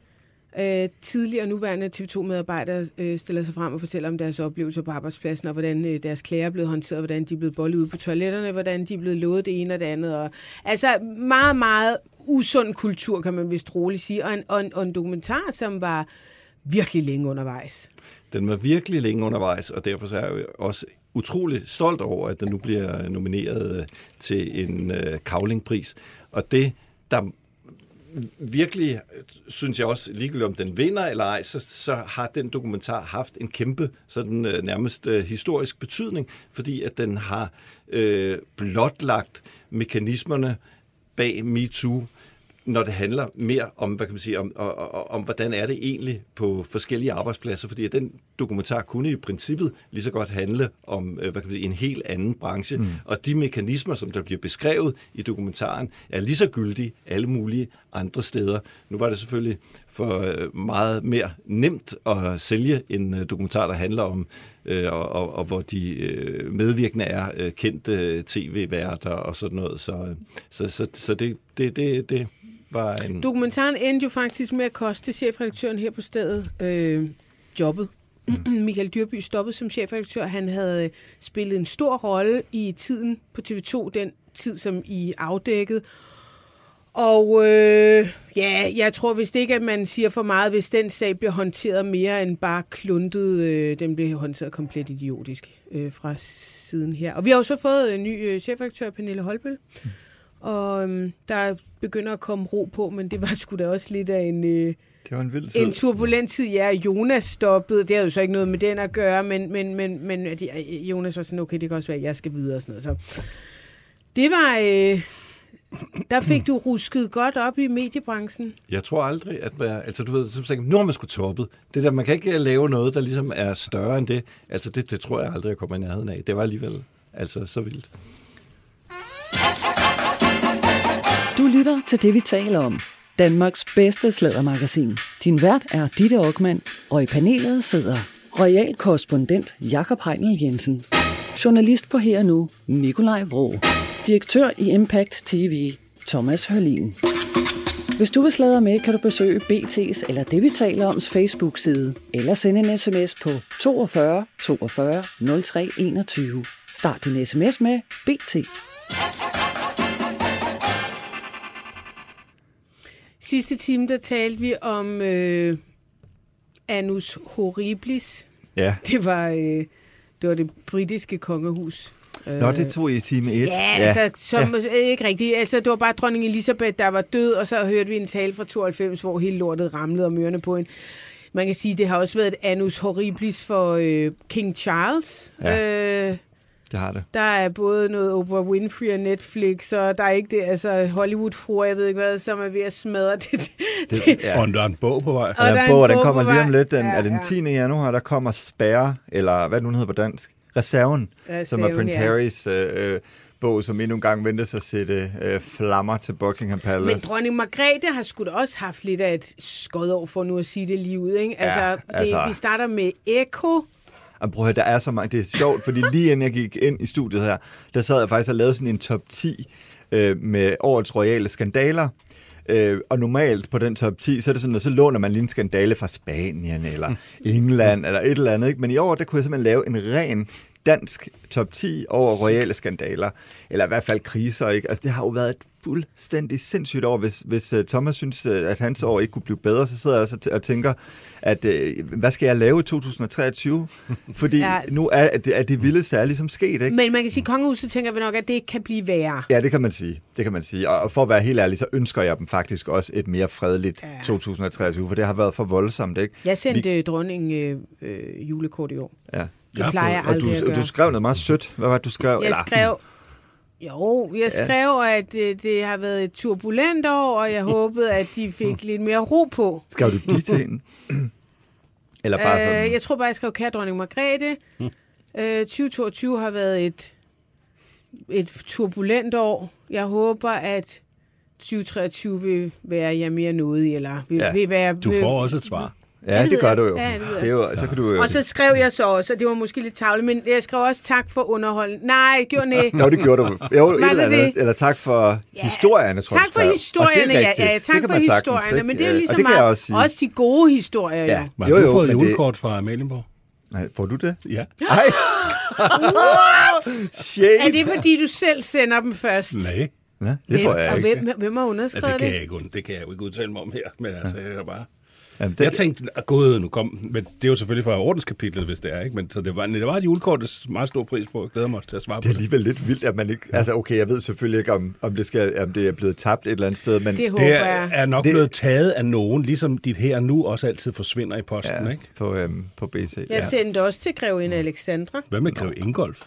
øh, tidligere og nuværende TV2-medarbejdere øh, stiller sig frem og fortæller om deres oplevelser på arbejdspladsen, og hvordan øh, deres klager er blevet håndteret, hvordan de er blevet bollet ude på toiletterne, hvordan de er blevet lovet det ene og det andet. Og, altså meget, meget usund kultur, kan man vist roligt sige, og en, og en, og en dokumentar, som var virkelig længe undervejs. Den var virkelig længe undervejs, og derfor så er jeg også utrolig stolt over, at den nu bliver nomineret øh, til en øh, kavlingpris. Og det, der virkelig, øh, synes jeg også, ligegyldigt om den vinder eller ej, så, så har den dokumentar haft en kæmpe, sådan øh, nærmest øh, historisk betydning, fordi at den har øh, blotlagt mekanismerne bag MeToo, når det handler mere om, hvad kan man sige, om, om, om hvordan er det egentlig på forskellige arbejdspladser, fordi den dokumentar kunne i princippet lige så godt handle om, øh, hvad kan man sige, en helt anden branche, mm. og de mekanismer, som der bliver beskrevet i dokumentaren, er lige så gyldige alle mulige andre steder. Nu var det selvfølgelig for øh, meget mere nemt at sælge en øh, dokumentar, der handler om, øh, og, og, og hvor de øh, medvirkende er øh, kendte tv-værter og sådan noget, så, så, så, så det, det, det, det var en... Dokumentaren endte jo faktisk med at koste chefredaktøren her på stedet øh, jobbet. Michael Dyrby stoppede som chefredaktør. Han havde øh, spillet en stor rolle i tiden på TV2, den tid, som I afdækkede. Og øh, ja, jeg tror vist ikke, at man siger for meget, hvis den sag bliver håndteret mere end bare kluntet. Øh, den blev håndteret komplet idiotisk øh, fra siden her. Og vi har jo så fået en ny øh, chefredaktør, Pernille Holbøl. Og øhm, der begynder at komme ro på, men det var sgu da også lidt af en, øh, Det var en vild tid. en turbulent tid. Ja, Jonas stoppede. Det havde jo så ikke noget med den at gøre, men, men, men, men jeg- Jonas var sådan, okay, det kan også være, at jeg skal videre og sådan noget. Så det var... Øh, der fik du rusket godt op i mediebranchen. Jeg tror aldrig, at man, altså du ved, så tænker, man, nu har man sgu toppet. Det der, man kan ikke lave noget, der ligesom er større end det. Altså det, det tror jeg aldrig, jeg kommer i nærheden af. Det var alligevel altså så vildt. Du lytter til det, vi taler om. Danmarks bedste slædermagasin. Din vært er Ditte Aukmann, og i panelet sidder royal korrespondent Jakob Heinel Jensen. Journalist på Her og Nu, Nikolaj Vrå. Direktør i Impact TV, Thomas Hørlin. Hvis du vil sladre med, kan du besøge BT's eller det, vi taler oms Facebook-side, eller sende en sms på 42 42 03 21. Start din sms med BT. Sidste time, der talte vi om øh, Annus Horriblis. Ja. Det var, øh, det var det britiske kongehus. Nå, det tog I time 1. Ja, ja. altså, som, ja. ikke rigtigt. Altså, det var bare dronning Elisabeth, der var død, og så hørte vi en tale fra 92, hvor hele lortet ramlede om ørerne på hende. Man kan sige, det har også været et annus horriblis for øh, King Charles. Ja. Øh, Det har det. der er både noget Oprah Winfrey og Netflix, og der er ikke det, altså Hollywood-fruer, jeg ved ikke hvad, som er ved at smadre det. det, det. ja. Og der er en bog på vej. Og Og der er en bog, og den kommer lige om lidt. Den, Ja, er det den ja. 10. januar, der kommer Spærre, eller hvad nu hedder på dansk? Reserven, Reserven, som er Prince ja. Harrys øh, øh, bog, som endnu en gang ventes at sætte øh, flammer til Buckingham Palace. Men dronning Margrethe har sgu da også haft lidt af et skod over, for nu at sige det lige ud. Ikke? Altså, Ja, det, altså- vi starter med Echo. Og prøv at høre, der er så mange, det er sjovt, fordi lige inden jeg gik ind i studiet her, der sad jeg faktisk og lavede sådan en top 10 øh, med årets royale skandaler. Øh, og normalt på den top 10, så er det sådan, at så låner man lige en skandale fra Spanien eller England eller et eller andet. Ikke? Men i år, der kunne jeg simpelthen lave en ren dansk top 10 over royale skandaler. Eller i hvert fald kriser. Ikke? Altså, det har jo været et fuldstændig sindssygt år. Hvis, hvis uh, Thomas synes, uh, at hans år ikke kunne blive bedre, så sidder jeg også og tænker, at uh, hvad skal jeg lave i 2023? Fordi Ja. nu er det, er det vildeste er ligesom sket, ikke? Men man kan sige, at kongehuset tænker vi nok, at det ikke kan blive værre. Ja, det kan man sige. Det kan man sige. Og for at være helt ærlig, så ønsker jeg dem faktisk også et mere fredeligt Ja. ja. 2023, for det har været for voldsomt, ikke? Jeg sendte vi... dronning øh, øh, julekort i år. Ja. Det har plejer jeg fået- Og du, aldrig at gøre. du skrev noget meget sødt. Hvad var det, du skrev? Jeg skrev... Jo, jeg Ja. skrev, at det, det har været et turbulent år, og jeg håbede, at de fik lidt mere ro på. Skrev du de til hende? Eller bare sådan? Øh, jeg tror bare, jeg skrev kære dronning Margrethe. Øh, 2022 har været et, et turbulent år. Jeg håber, at 2023 vil være jer mere nådig, eller vil, Ja. vil være... Du vil, får også et svar. Ja, det det gør jeg. du jo. Ja, det jeg. det er jo så kan du jo... Og så skrev jeg så også, og det var måske lidt tavle, men jeg skrev også tak for underholdning. Nej, jeg gjorde nej. Jo, det gjorde du. Jo, et Var eller det andet. det? Eller tak for historierne, tror jeg. Tak for. Og historierne, det er ja, ja, Det tak kan for sagtens, historierne, ikke? men det er jo Øh, lige og så det kan jeg meget, også sige. også de gode historier, Ja. jo. Men Jo, har du jo, fået men det- julekort fra Amalienborg? Nej, får du det? Ja. Nej. Shade. Er det, fordi du selv sender dem først? Nej. Ja, det får jeg og ikke. hvem, hvem har Ja, underskrevet det kan det? jeg ikke, det kan jeg jo ikke udtale mig om her, men altså, jeg er bare... Jamen, det, Jeg tænkte, at gået nu kom, men det er jo selvfølgelig fra ordenskapitlet, hvis det er, ikke? Men så det var, det var et julekort, det er meget stor pris på. Jeg glæder mig til at svare Det er på det. alligevel lidt vildt, at man ikke... Altså, okay, jeg ved selvfølgelig ikke, om, om, det, skal, om det er blevet tabt et eller andet sted, men Det håber Det er, er nok Det- det... blevet taget af nogen, ligesom dit her nu også altid forsvinder i posten, ja, ikke? på, øhm, på BT. Jeg sendte også til grevinde Alexandra. Hvad med Grev Ingolf?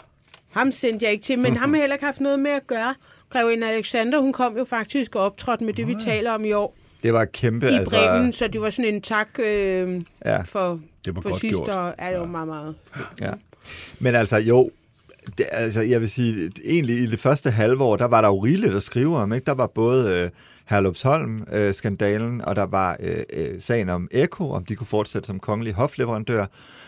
Ham sendte jeg ikke til, men ham har heller ikke haft noget med at gøre. Grevinde Alexander, hun kom jo faktisk og optrådte med det, vi taler om i år Det var kæmpe, i altså... Bremen, så det var sådan en tak øh, Ja, for, Det var for godt sidste gjort. år. Er det jo meget, meget. ja. Men altså, jo, det, altså, jeg vil sige, egentlig i det første halve år, der var der jo rigeligt at skrive om, ikke? Der var både øh, Herlufsholm-skandalen, og der var øh, øh, sagen om Eko, om de kunne fortsætte som kongelig hofleverandør.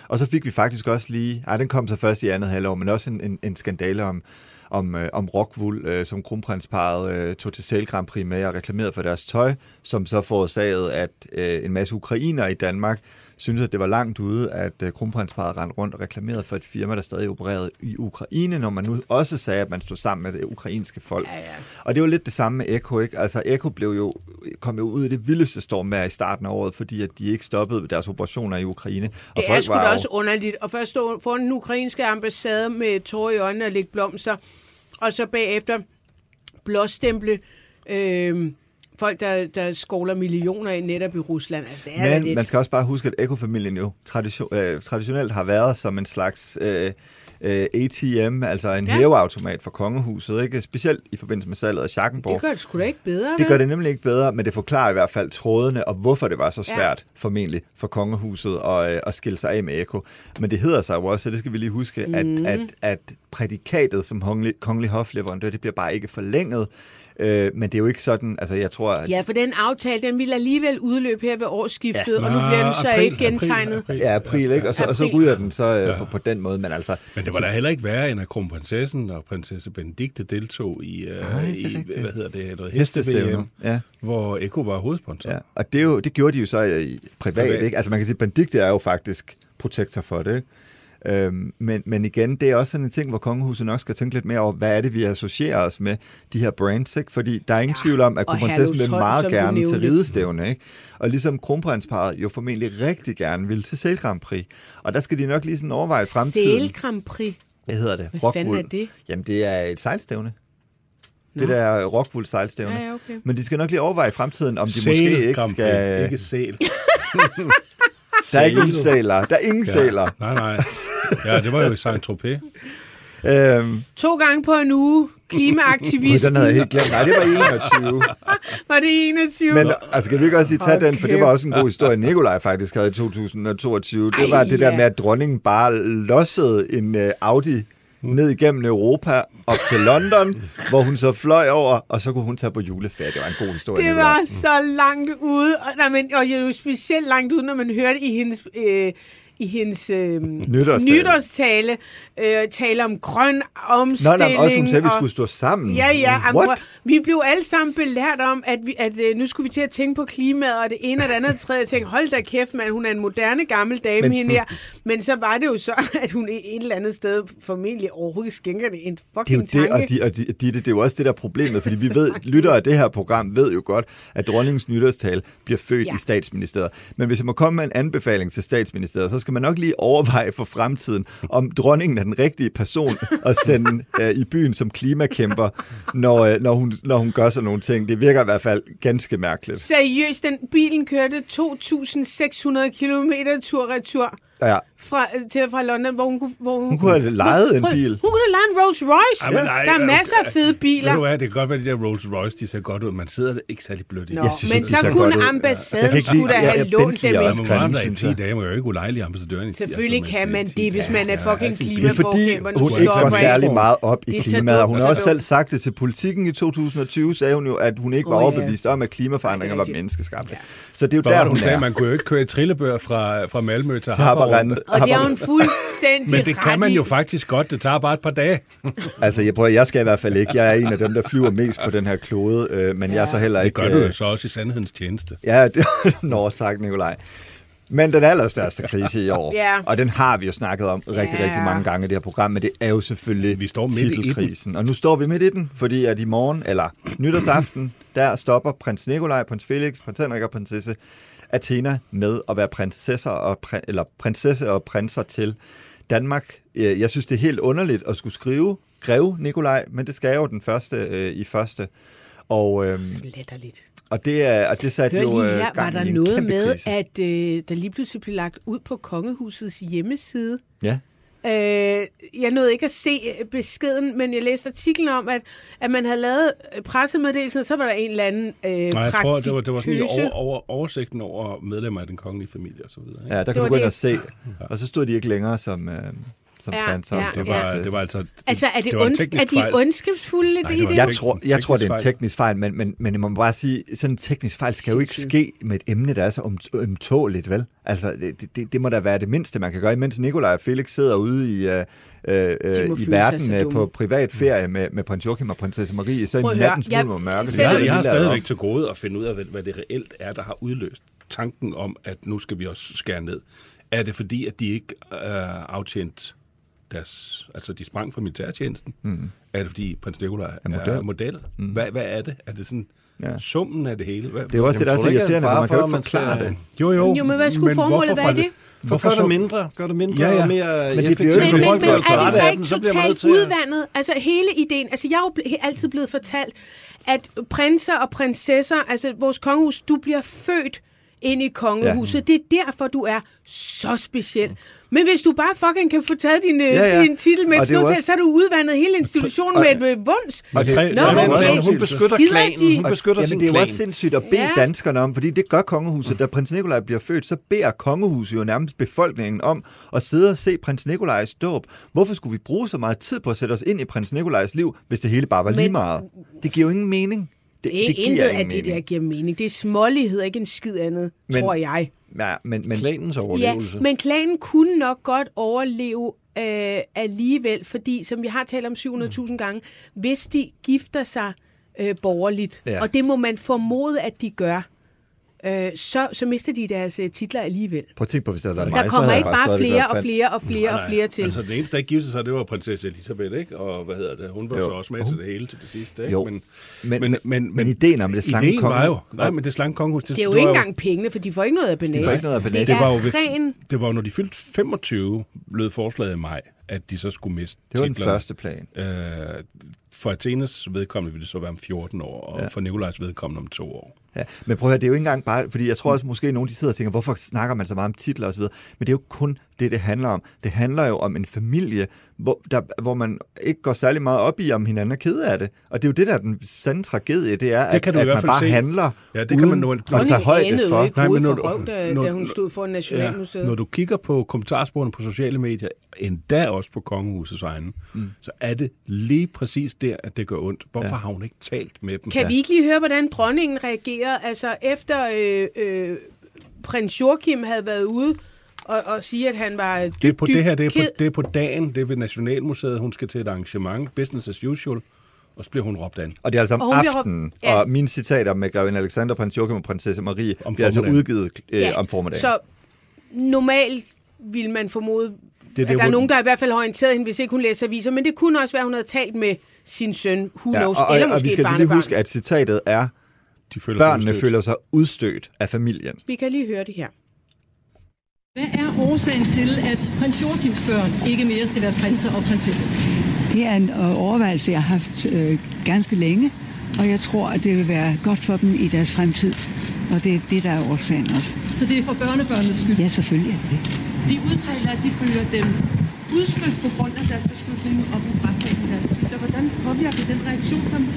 Og så fik vi faktisk også lige, ej, den kom så først i andet halvår, men også en, en, en skandale om, om, øh, om Rockwool, øh, som kronprinsparet øh, tog til Sale Grand Prix med og reklamerede for deres tøj, som så forårsagede, at øh, en masse ukrainere i Danmark syntes, at det var langt ude, at øh, kronprinsparet rendte rundt og reklamerede for et firma, der stadig opererede i Ukraine, når man nu også sagde, at man stod sammen med det ukrainske folk. Ja, ja. Og det var lidt det samme med Eko, ikke? Altså, Eko blev jo, kom jo ud i det vildeste stormvejr i starten af året, fordi at de ikke stoppede deres operationer i Ukraine. Og Det er sgu da også underligt at først stå foran den ukrainske ambassade med tårer i øjnene og lægge blomster, og så bagefter blåstemple øh, folk, der, der skovler millioner i netop i Rusland. Altså, det er Men lidt. man skal også bare huske, at Eko-familien jo tradition, øh, traditionelt har været som en slags øh, øh, ATM, altså en Ja. hæveautomat for kongehuset, ikke? specielt i forbindelse med salget af Schackenborg. Det gør det sgu da ikke bedre, Det gør det nemlig ikke bedre, men det forklarer i hvert fald trådene, og hvorfor det var så svært, ja. formentlig, for kongehuset at, øh, at skille sig af med Eko. Men det hedder sig jo også, så det skal vi lige huske, Mhm. mm. at, at, at prædikatet som kongelig, kongelig hofleverandør, det bliver bare ikke forlænget. Øh, men det er jo ikke sådan, altså jeg tror... At, Ja, for den aftale, den ville alligevel udløbe her ved årsskiftet, Ja. og nu bliver den så April, ikke april, gentegnet. april. Ja, april, ikke? Og så, og så April. ryger den så øh, på, på den måde, men altså... Men det var da heller ikke værre, end at kronprinsessen og prinsesse Benedikte deltog i, uh, Nej, det i hvad hedder det, noget heste-VM, Ja. hvor Eko var hovedsponsor. Ja, og det, er jo, det gjorde de jo så i privat, Privat. ikke? Altså man kan sige, Benedikte er jo faktisk protektor for det, ikke? Øhm, men, men igen, det er også sådan en ting, hvor kongehuset nok skal tænke lidt mere over, hvad er det, vi associerer os med de her brands, ikke? Fordi der er ingen Ja, tvivl om, at og kronprinsessen vil meget gerne til ridestævne, ikke? Og ligesom kronprinsparet jo formentlig rigtig gerne vil til Sail Grand Prix. Og der skal de nok lige sådan overveje fremtiden. Sail Grand Prix. Hvad hedder det? Hvad fanden er det? Jamen, det er et sejlstævne. Det Nå. der Rockwool sejlstævne. Ja, ja, okay. Men de skal nok lige overveje i fremtiden, om de Sæl måske ikke Grand Prix, skal... Ikke sæl. Der er ikke nogen sæler. Der er ingen ja. sæler. Nej, nej. Ja, det var jo i Saint-Tropez. Øhm, To gange på en uge. Klimaaktivisten. den havde jeg helt glemt. Nej, det var 21. Var det 21? Men altså, kan vi ikke også lige tage Hold den, for det var også en god historie, Nikolaj faktisk havde i 2022. Det Ej, var det der ja. med, at dronningen bare lossede en uh, Audi ned igennem Europa op til London, hvor hun så fløj over, og så kunne hun tage på juleferie. Det var en god historie. Det var så langt ude, og, nej, men, og jo specielt langt ude, når man hørte i hendes, øh, i hendes øh, Nytårstale. nytårstale øh, tale om grøn Nå, omstilling. nej, men også hun sagde, at vi skulle stå sammen. Ja, ja. Am, What? vi blev alle sammen belært om, at, vi, at øh, nu skulle vi til at tænke på klimaet, og det ene og det andet og det tredje. Jeg tænkte, hold da kæft, mand, hun er en moderne gammel dame, Men- men, hende her. Men så var det jo så, at hun et eller andet sted formentlig overhovedet skænker det en Det er jo fucking det, tanke. og, de, og de, de, det er jo også det der er problemet, fordi vi ved, lyttere af det her program ved jo godt, at dronningens nytårstale bliver født. Ja. i statsministeriet. Men hvis jeg må komme med en anbefaling til statsministeriet, så skal man nok lige overveje for fremtiden, om dronningen er den rigtige person at sende øh, i byen som klimakæmper, når, øh, når, hun, når hun gør sådan nogle ting. Det virker i hvert fald ganske mærkeligt. Seriøst, den bilen kørte 2.600 km tur-retur Ja. Fra, til og fra London, hvor hun kunne... Hvor hun, Hun kunne have lejet en bil. Hun kunne have lejet en Rolls Royce. Ej, men nej, der er er masser af fede Ved biler. du hvad, det kan godt være, at de der Rolls Royce, de ser godt ud. Man sidder ikke særlig blødt i. Nå. Jeg synes men så kunne. Jeg ambassaden lide- skulle da ja, have ja, lånt dem ind. også Man være der i synes 10 jeg. dage, man kan jo ikke ulejlige ambassadøren i 10 Selvfølgelig altså, kan man- man 10 det, hvis man er Ja, fucking altså, Det er fordi, klimaforkæmper. Nu hun ikke jeg. særlig meget op i klimaet. Hun har så også selv sagt det til politikken i 2020, sagde hun jo, at hun ikke var ja. overbevist om, at klimaforandringer Ja, var er menneskeskabte. Så det er jo der, hun hun sagde, man kunne jo ikke køre trillebør fra, fra Malmø til. Haparand. Og det er jo en fuldstændig Men det kan man jo faktisk godt. Det tager bare et par dage. Altså, jeg prøver, jeg skal i hvert fald ikke. Jeg er en af dem, der flyver mest på den her klode, øh, men jeg er så heller Det ikke... gør du øh, jo så også i sandhedens tjeneste. Ja, det Nå, sagt, Nikolaj. Men den allerstørste krise i år, Ja. og den har vi jo snakket om rigtig, Ja. rigtig mange gange i det her program, men det er jo selvfølgelig Vi står midt i den. titelkrisen. Og nu står vi midt i den, fordi at i morgen, eller nytårsaften, der stopper prins Nikolaj, prins Felix, prins Henrik og prinsesse Athena med at være prinsesser og, prin- eller prinsesse og prinser til Danmark. Øh, Jeg synes, det er helt underligt at skulle skrive Greve Nikolaj, men det skal jeg jo den første øh, i første. Og, øhm, Letterligt. og det er og det satte Hør jo lige øh, her, var gang der i en noget med, krise. at øh, der lige pludselig blev lagt ud på kongehusets hjemmeside. Ja. Øh, jeg nåede ikke at se øh, beskeden, men jeg læste artiklen om, at, at man havde lavet øh, pressemeddelelsen, og så var der en eller anden øh, Nej, jeg tror, det var, det var sådan praktikøse. over, over, oversigten over medlemmer af den kongelige familie og så videre. Ikke? Ja, der Det kan var du gå ind det. og se. Og så stod de ikke længere som, øh, som Ja, prinser. ja, Det var, det var altså... Altså, er, det det ondsk- er de fejl. ondskabsfulde Nej, i det det? Jeg tror, jeg tror, det er en teknisk fejl. men, men, men jeg må bare sige, sådan en teknisk fejl skal jo ikke ske med et emne, der er så ømtåligt, vel? Altså, det, det, det må da være det mindste, man kan gøre, imens Nikolaj og Felix sidder ude i, øh, øh, i verden øh, på privat ferie med, med prins Joachim og prinsesse Marie, så i nattens mulm og mørke. Jeg, jeg har Det er stadigvæk til gode at finde ud af, hvad, hvad det reelt er, der har udløst tanken om, at nu skal vi også skære ned. Er det fordi, at de ikke øh, aftjent deres... Altså, de sprang fra militærtjenesten? Mm. Er det fordi, prins Nikolaj er model. model? Er model? Mm. Hvad, hvad er det? Er det sådan Ja. summen af det hele? Hvad, Det er også det, der er så irriterende, at for man kan jo ikke man forklare skal- det. Jo, jo. Jo, men hvad skulle formålet hvorfor være det? Hvorfor Gør det mindre, gør det mindre Ja, ja. og mere Men det bliver effektivt. ikke Men, men, men bliver er det så ikke man totalt udvandet? Altså hele ideen, altså jeg er jo altid blevet fortalt, at prinser og prinsesser, altså vores kongehus, du bliver født ind i kongehuset. Ja. Det er derfor, du er så speciel. Men hvis du bare fucking kan få taget din, ja, Ja, ja. din titel med Og er snuptag, også- så har du udvandet hele institutionen med et øh, vunds. Og det- Nå, Tre- men tre- okay. tre- hun beskytter klanen. de- Hun beskytter Jamen, sin det er jo også sindssygt at bede Ja. danskerne om, fordi det gør kongehuset. Da prins Nikolaj bliver født, så beder kongehuset jo nærmest befolkningen om at sidde og se prins Nikolajs dåb. Hvorfor skulle vi bruge så meget tid på at sætte os ind i prins Nikolajs liv, hvis det hele bare var lige Men- meget? Det giver jo ingen mening. Det, Det er det giver intet af det, der giver mening. Det er smålighed, ikke en skid andet, Men- tror jeg. Ja, men, men Klanens Ja, overlevelse. men klanen kunne nok godt overleve øh, alligevel, fordi, som vi har talt om 700.000 gange, hvis de gifter sig øh, borgerligt, ja. Ja. og det må man formode, at de gør, øh, så, så mister de deres øh, titler alligevel. prøv at tænke på, hvis det havde været Der mig, kommer ikke bare flere og flere og flere og flere til. Altså, den eneste, der ikke giftede sig, det var prinsesse Elisabeth, ikke? Og hvad hedder det? Hun var Jo. så også med til det hele til det sidste, ikke? Jo. Men, Men- men ideen om det slanke ideen var jo, konge- nej, men det slanke kongehus, Det er jo ikke engang pengene, for de får ikke noget af benæs. De får ikke noget af benæs. Det det var jo det var jo, når de fyldte 25, lød forslaget i maj, at de så skulle miste Det var den titlerne. første plan. Øh, for Athenes vedkommende ville det så være om 14 år, og ja. for Nikolajs vedkommende om to år. Ja, men prøv at høre, det er jo ikke engang bare, fordi jeg tror også måske nogen de sidder og tænker, hvorfor snakker man så meget om titler osv., men det er jo kun det, det handler om. Det handler jo om en familie, hvor, der, hvor man ikke går særlig meget op i, om hinanden er ked af det. Og det er jo det, der er den sande tragedie, det er, Det at, kan du i at hvert man bare se. handler, Ja, det kan uden man nu- at tage højde for. jo ikke Nej, men når for røv, da, når- da hun stod for Nationalmuseet. når du kigger på kommentarsporene på sociale medier, endda også på kongehusets egne, mm. så er det lige præcis der, at det gør ondt. Hvorfor ja. har hun ikke talt med dem? Kan vi ikke lige høre, hvordan dronningen reagerede? Altså efter øh, øh, prins Joachim havde været ude og, og sige, at han var Det er på det her, det er på, det er på dagen, det er ved Nationalmuseet, hun skal til et arrangement, business as usual, og så bliver hun råbt an. Og det er altså om Og aftenen, råbt- ja. og mine citater med Grevin Alexander, prins Joachim og prinsesse Marie, Om bliver altså udgivet øh, om formiddagen. Så normalt vil man formode, Det det, at der er nogen, der i hvert fald har orienteret hende, hvis ikke hun læser aviser. Men det kunne også være, at hun havde talt med sin søn, who knows, og, og, eller og måske vi et skal lige huske, at citatet er, De føler sig børnene udstødt. føler sig udstødt af familien. Vi kan lige høre det her. Hvad er årsagen til, at prins Joachims børn ikke mere skal være prinser og prinsesser? Det er en øh, overvejelse, jeg har haft øh, ganske længe, og jeg tror, at det vil være godt for dem i deres fremtid. Og det er det, der er årsagen også. Så det er for børnebørnenes skyld. Ja, selvfølgelig er det. De udtaler, at de føler dem udstødt på grund af deres beslutning om at fratage deres titler. Hvordan påvirker den reaktion dem?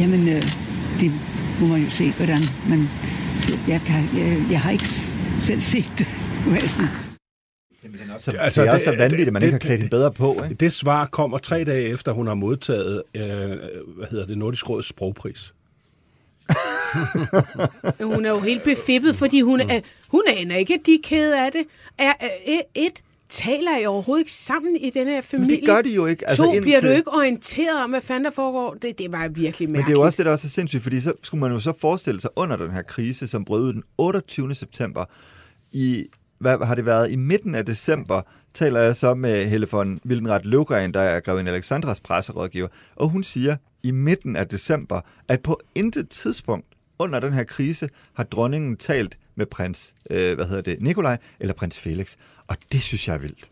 Jamen, øh, det må man jo se, hvordan man... Jeg, kan, jeg, jeg har ikke selv set det, må jeg sige. Så det, altså, det er også så det- vanvittigt, at man det- ikke har klædt hende bedre på. Ikke? Det svar kommer tre dage efter, hun har modtaget, øh, hvad hedder det, Nordisk Råds sprogpris. Hun er jo helt befippet, fordi hun, er, hun aner ikke, at de er kede af det. Er, er, et, taler I overhovedet ikke sammen i den her familie? det gør de jo ikke. Altså, to, bliver indtil- du ikke orienteret om, hvad fanden der foregår? Det, det var virkelig Men mærkeligt. det er jo også det, der også er sindssygt, fordi så skulle man jo så forestille sig under den her krise, som brød ud den 28. september, i, hvad har det været, i midten af december, taler jeg så med Helle von Wildenrat Løvgren, der er Grevin Alexandras presserådgiver, og hun siger i midten af december, at på intet tidspunkt under den her krise har dronningen talt med prins, øh, hvad hedder det, Nikolaj eller prins Felix. Og det synes jeg er vildt.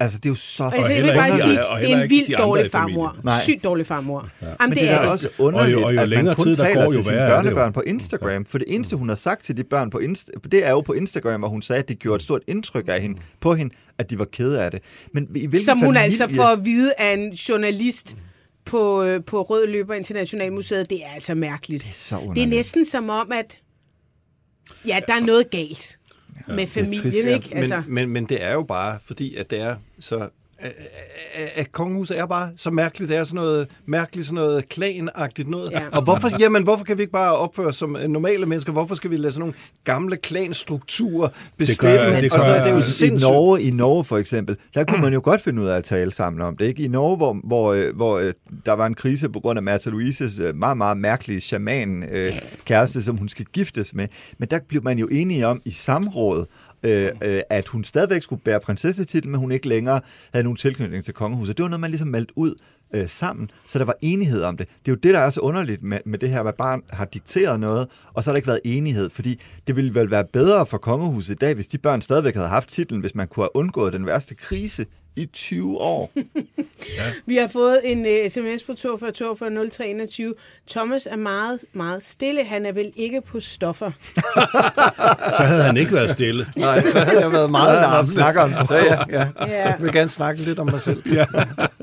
Altså, det er jo så... Og jeg vil bare sige, og det er en vildt dårlig farmor. Nej. Sygt dårlig farmor. Ja. Jamen, Men det, er det. også underligt, Og jo- og jo at man længere kun tid der taler går, jo til sine er det børnebørn på Instagram. For det eneste, hun har sagt til de børn på Insta- det er jo på Instagram, hvor hun sagde, at det gjorde et stort indtryk af hende, på hende, at de var kede af det. Men i hvilken Som hun familie... altså får at vide af en journalist på, øh, på Rød Løber Internationalmuseet, det er altså mærkeligt. Det er, så det er underligt. næsten som om, at ja, der er noget galt med familien, trist, ja. ikke? Men, Altså, men, men det er jo bare, fordi at det er så... At, kongehuset er bare så mærkeligt. Det er sådan noget mærkeligt, sådan noget klanagtigt noget. Ja. Og hvorfor, jamen, hvorfor kan vi ikke bare opføre os som normale mennesker? Hvorfor skal vi lade sådan nogle gamle klanstrukturer bestemme? gør- det Og sådan det er jo I. Norge, I Norge for eksempel, der kunne man jo godt finde ud af at tale sammen om det. Ikke? I Norge, hvor, hvor, øh, hvor øh, der var en krise på grund af Märtha Louises øh, meget, meget mærkelige shaman øh, kæreste, som hun skal giftes med. Men der blev man jo enige om i samråd, øh, øh, at hun stadigvæk skulle bære prinsessetitlen, men hun ikke længere havde nogen tilknytning til kongehuset. Det var noget, man ligesom meldte ud øh, sammen, så der var enighed om det. Det er jo det, der er så underligt med, med det her, at barn har dikteret noget, og så har der ikke været enighed, fordi det ville vel være bedre for kongehuset i dag, hvis de børn stadigvæk havde haft titlen, hvis man kunne have undgået den værste krise i 20 år. Vi har fået en uh, sms på 42 42 0321. Thomas er meget, meget stille. Han er vel ikke på stoffer. Så havde han ikke været stille. Nej, så havde jeg været meget Når han larmende. snakker om det. Så ja, ja. Ja. Jeg vil gerne snakke lidt om mig selv. Ja.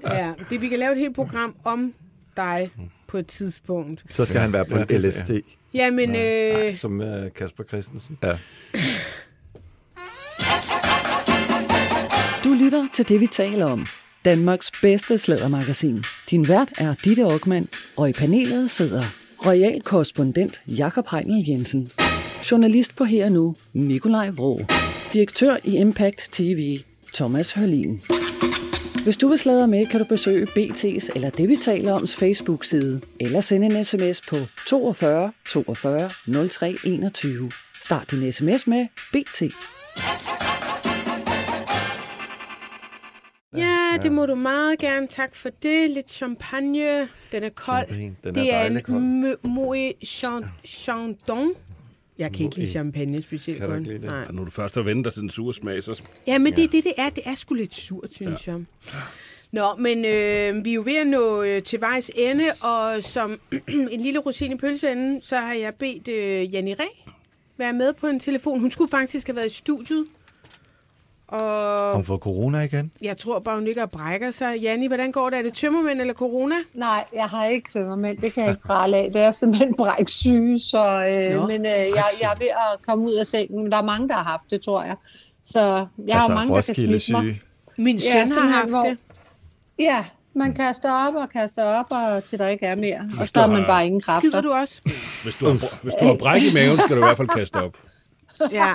Ja, det, vi kan lave et helt program om dig på et tidspunkt. Så skal han være på Ja, LSD. Jamen, øh, Nej, som uh, Kasper Christensen. Ja. Du lytter til det, vi taler om. Danmarks bedste slædermagasin. Din vært er Ditte Aukmann, og i panelet sidder royal korrespondent Jakob Heinel Jensen, journalist på Her og Nu, Nikolaj Vrå, direktør i Impact TV, Thomas Hørlin. Hvis du vil sladre med, kan du besøge BT's eller det, vi taler oms Facebook-side, eller sende en sms på 42 42 03 21. Start din sms med BT. Ja, det må du meget gerne. Tak for det. Lidt champagne. Den er kold. Champagne, den er det er en kold. Mo- Moët Chan- Chandon. Jeg kan ikke lide champagne specielt Kan godt. lide? Nej. Og når du først har ventet til den sure smag, så... Ja, men det er det, det er. Det er sgu lidt surt, synes ja. jeg. Nå, men øh, vi er jo ved at nå øh, til vejs ende, og som en lille rosin i pølseenden, så har jeg bedt øh, Janni Ræ være med på en telefon. Hun skulle faktisk have været i studiet, og Hun får corona igen. jeg tror bare, hun ligger og brækker sig. Janni, hvordan går det? Er det tømmermænd eller corona? Nej, jeg har ikke tømmermænd. Det kan jeg ikke prale af. Det er simpelthen bræksyge, så, Nå, øh, men øh, jeg, jeg er ved at komme ud af sengen. Der er mange, der har haft det, tror jeg. Så jeg altså, har mange, der kan smitte mig. Min Ja, søn har simpelthen, haft hvor- det. Ja, man kaster op og kaster op, og til der ikke er mere. Og du så har man har- bare ingen kræfter. Skider du også? Hvis du har, hvis du har bræk i maven, skal du i hvert fald kaste op. Ja.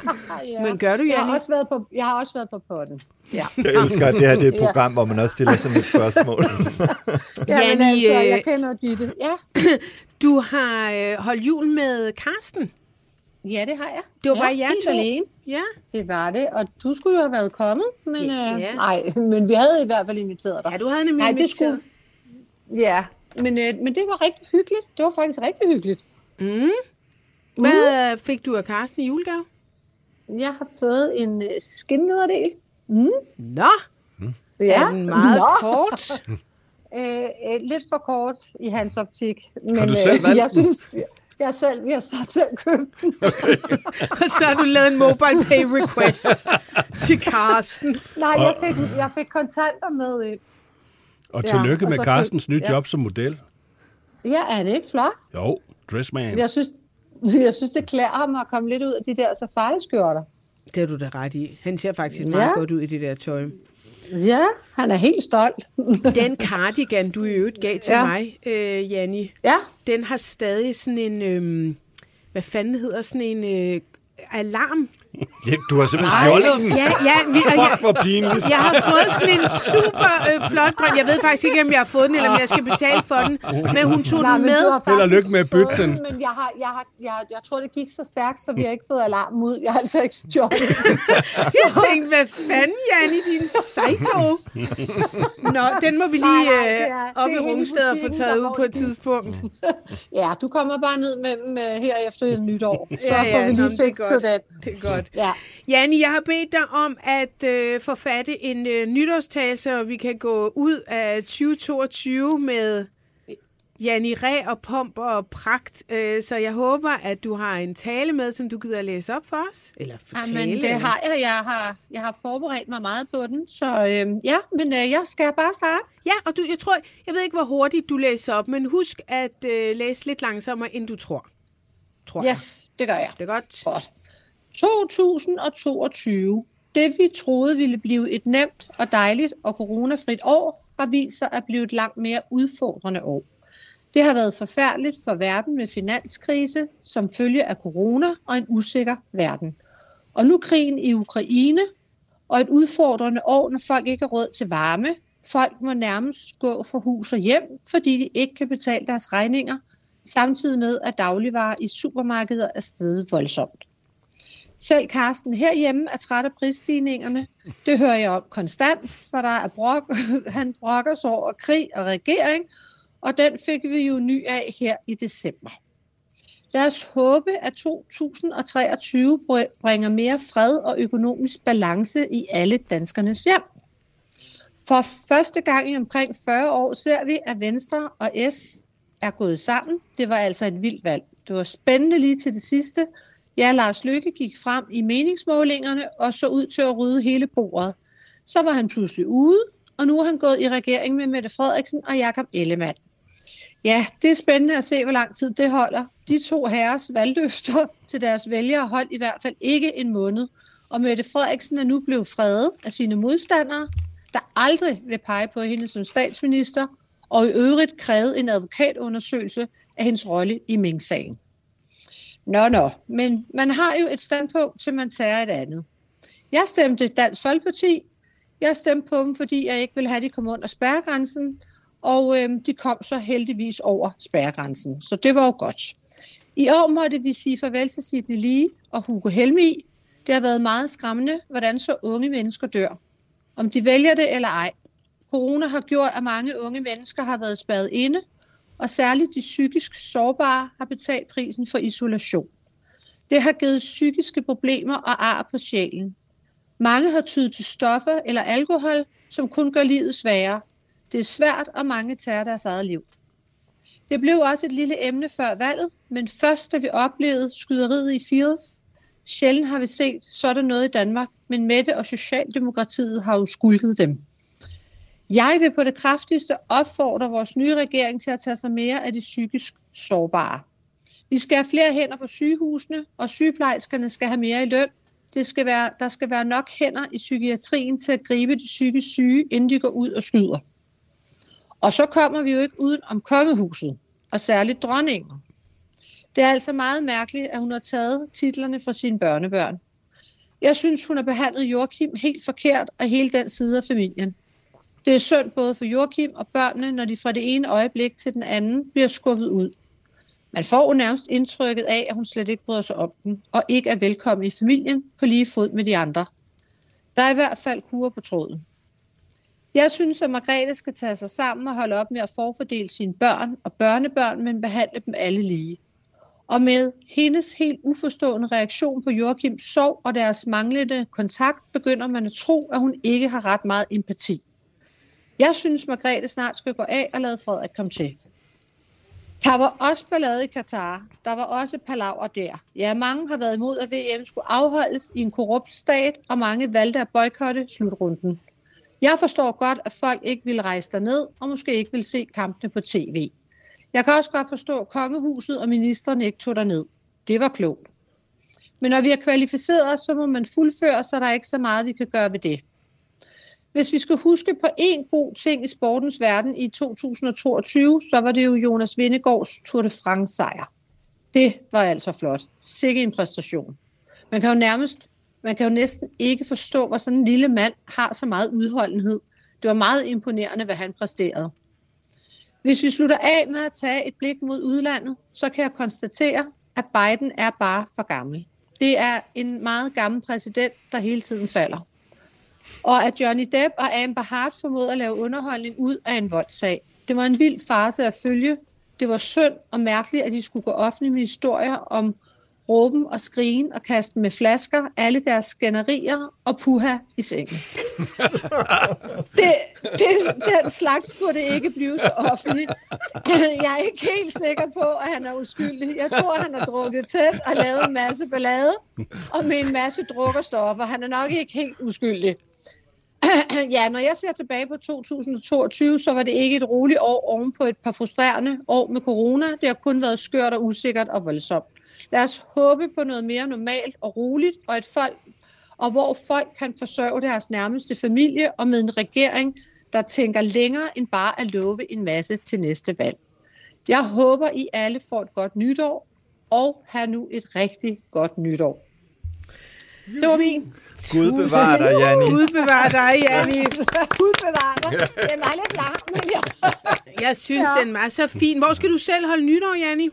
Ja. Men gør du, Jeg har også været på, jeg har også været på potten. Ja. Jeg elsker, at det her det er et Ja. program, hvor man også stiller sådan et spørgsmål. Ja, men altså, øh, jeg kender Ditte. Ja. Du har øh, holdt jul med Karsten. ja, det har jeg. Det var ja, bare jer helt to. alene. Ja. Det var det, og du skulle jo have været kommet, men Ja. øh, nej, men vi havde i hvert fald inviteret dig. Ja, du havde nemlig Nej, det inviteret. skulle... Ja, men, øh, men det var rigtig hyggeligt. Det var faktisk rigtig hyggeligt. Hvad fik du af Karsten i julegave? Jeg har fået en øh, skinlederdel. Nå, Ja, er den meget Nå. kort. Øh, øh, lidt for kort i hans optik. Men, Har du selv valgt jeg synes, jeg selv, vi har snart selv købt den. Og så har du lavet en mobile pay request til Karsten. Nej, jeg fik, jeg fik kontanter med ind. Og Ja, tillykke og med Carstens nye ja. job som model. Ja, er det ikke flot? Jo, dressman. Jeg synes, jeg synes, det klæder ham at komme lidt ud af de der safari-skjorter. Det har du da ret i. Han ser faktisk Ja. meget godt ud i det der tøj. Ja, han er helt stolt. Den cardigan, du i øvrigt gav til Ja. mig, øh, Janni, ja, den har stadig sådan en, øh, hvad fanden hedder sådan en øh, alarm? Ja, du har simpelthen stjålet den. Ja, ja, vi, og jeg, Fuck, hvor pinligt. jeg har fået sådan en super øh, flot grøn. Jeg ved faktisk ikke, om jeg har fået den, eller om jeg skal betale for den. Men hun tog Nej, den med. Held og lykke med at bytte den. Men jeg, har, jeg, har, jeg, jeg tror, det gik så stærkt, så vi har ikke fået alarmen ud. Jeg har altså ikke stjålet den. Jeg tænkte, hvad fanden, Janni, din psycho? Nå, den må vi lige Nej, nej, det øh, er- op det i Rungsted og få taget ud på et tidspunkt. Ja, du kommer bare ned med dem øh, her efter nytår. Så Ja, ja, får vi lige det fikset den. Det er godt. Ja. Janni, jeg har bedt dig om at øh, forfatte en øh, nytårstale, så vi kan gå ud af 2022 med Janni Ræ og pomp og pragt. Øh, så jeg håber, at du har en tale med, som du gider læse op for os. Eller fortælle. Jamen, det har jeg. Jeg har, jeg har forberedt mig meget på den. Så øh, ja, men øh, jeg skal bare starte. Ja, og du, jeg tror, jeg ved ikke, hvor hurtigt du læser op, men husk at øh, læse lidt langsommere, end du tror. Tror jeg. Yes, det gør jeg. Det er godt. Godt. 2022. Det vi troede ville blive et nemt og dejligt og coronafrit år, har vist sig at blive et langt mere udfordrende år. Det har været forfærdeligt for verden med finanskrise som følge af corona og en usikker verden. Og nu krigen i Ukraine og et udfordrende år, når folk ikke har råd til varme. Folk må nærmest gå fra hus og hjem, fordi de ikke kan betale deres regninger, samtidig med at dagligvarer i supermarkeder er steget voldsomt. Selv Karsten herhjemme er træt af prisstigningerne. Det hører jeg om konstant, for der er brok. han brokker sig over krig og regering, og den fik vi jo ny af her i december. Lad os håbe, at 2023 bringer mere fred og økonomisk balance i alle danskernes hjem. For første gang i omkring 40 år ser vi, at Venstre og S er gået sammen. Det var altså et vildt valg. Det var spændende lige til det sidste. Ja, Lars Lykke gik frem i meningsmålingerne og så ud til at rydde hele bordet. Så var han pludselig ude, og nu er han gået i regering med Mette Frederiksen og Jakob Ellemann. Ja, det er spændende at se, hvor lang tid det holder. De to herres valgløfter til deres vælgere holdt i hvert fald ikke en måned, og Mette Frederiksen er nu blevet fredet af sine modstandere, der aldrig vil pege på hende som statsminister, og i øvrigt krævet en advokatundersøgelse af hendes rolle i Ming-sagen. Nå, nå, men man har jo et standpunkt, til man tager et andet. Jeg stemte Dansk Folkeparti. Jeg stemte på dem, fordi jeg ikke ville have, at de kom under spærregrænsen, og øh, de kom så heldigvis over spærregrænsen, så det var jo godt. I år måtte vi sige farvel til Sidney Lee og Hugo Helmi. Det har været meget skræmmende, hvordan så unge mennesker dør. Om de vælger det eller ej. Corona har gjort, at mange unge mennesker har været spadet inde, og særligt de psykisk sårbare har betalt prisen for isolation. Det har givet psykiske problemer og ar på sjælen. Mange har tydet til stoffer eller alkohol, som kun gør livet sværere. Det er svært, og mange tager deres eget liv. Det blev også et lille emne før valget, men først da vi oplevede skyderiet i Fields, sjældent har vi set sådan noget i Danmark, men Mette og Socialdemokratiet har jo skulket dem. Jeg vil på det kraftigste opfordre vores nye regering til at tage sig mere af de psykisk sårbare. Vi skal have flere hænder på sygehusene, og sygeplejerskerne skal have mere i løn. Det skal være, der skal være nok hænder i psykiatrien til at gribe de psykisk syge, inden de går ud og skyder. Og så kommer vi jo ikke uden om kongehuset, og særligt dronningen. Det er altså meget mærkeligt, at hun har taget titlerne fra sine børnebørn. Jeg synes, hun har behandlet Joachim helt forkert og hele den side af familien. Det er synd både for Joachim og børnene, når de fra det ene øjeblik til den anden bliver skubbet ud. Man får jo nærmest indtrykket af, at hun slet ikke bryder sig om dem, og ikke er velkommen i familien på lige fod med de andre. Der er i hvert fald kurer på tråden. Jeg synes, at Margrethe skal tage sig sammen og holde op med at forfordele sine børn og børnebørn, men behandle dem alle lige. Og med hendes helt uforstående reaktion på Joachims sorg og deres manglende kontakt, begynder man at tro, at hun ikke har ret meget empati. Jeg synes, Margrethe snart skal gå af og lade Frederik komme til. Der var også ballade i Katar. Der var også palaver der. Ja, mange har været imod, at VM skulle afholdes i en korrupt stat, og mange valgte at boykotte slutrunden. Jeg forstår godt, at folk ikke vil rejse derned, og måske ikke vil se kampene på tv. Jeg kan også godt forstå, at kongehuset og ministerne ikke tog derned. Det var klogt. Men når vi er kvalificeret så må man fuldføre, så der er ikke så meget, vi kan gøre ved det. Hvis vi skal huske på én god ting i sportens verden i 2022, så var det jo Jonas Vindegårds Tour de France sejr. Det var altså flot. Sikke en præstation. Man kan jo nærmest man kan jo næsten ikke forstå, hvor sådan en lille mand har så meget udholdenhed. Det var meget imponerende, hvad han præsterede. Hvis vi slutter af med at tage et blik mod udlandet, så kan jeg konstatere, at Biden er bare for gammel. Det er en meget gammel præsident, der hele tiden falder. Og at Johnny Depp og Amber Hart formåede at lave underholdning ud af en voldsag. Det var en vild farse at følge. Det var synd og mærkeligt, at de skulle gå offentligt med historier om råben og skrigen og kaste med flasker, alle deres skænderier og puha i sengen. det, det, den slags burde ikke blive så offentligt. Jeg er ikke helt sikker på, at han er uskyldig. Jeg tror, han har drukket tæt og lavet en masse ballade og med en masse drukkerstoffer. Han er nok ikke helt uskyldig. ja, når jeg ser tilbage på 2022, så var det ikke et roligt år oven på et par frustrerende år med corona. Det har kun været skørt og usikkert og voldsomt. Lad os håbe på noget mere normalt og roligt, og et folk, og hvor folk kan forsørge deres nærmeste familie, og med en regering, der tænker længere end bare at love en masse til næste valg. Jeg håber, I alle får et godt nytår, og have nu et rigtig godt nytår. Det var min. Gud bevarer dig, Janni. Gud bevarer dig, Janni. Gud bevarer dig. Det var lidt langt, men ja. Jeg synes, ja. den var så fin. Hvor skal du selv holde nytår, Janni?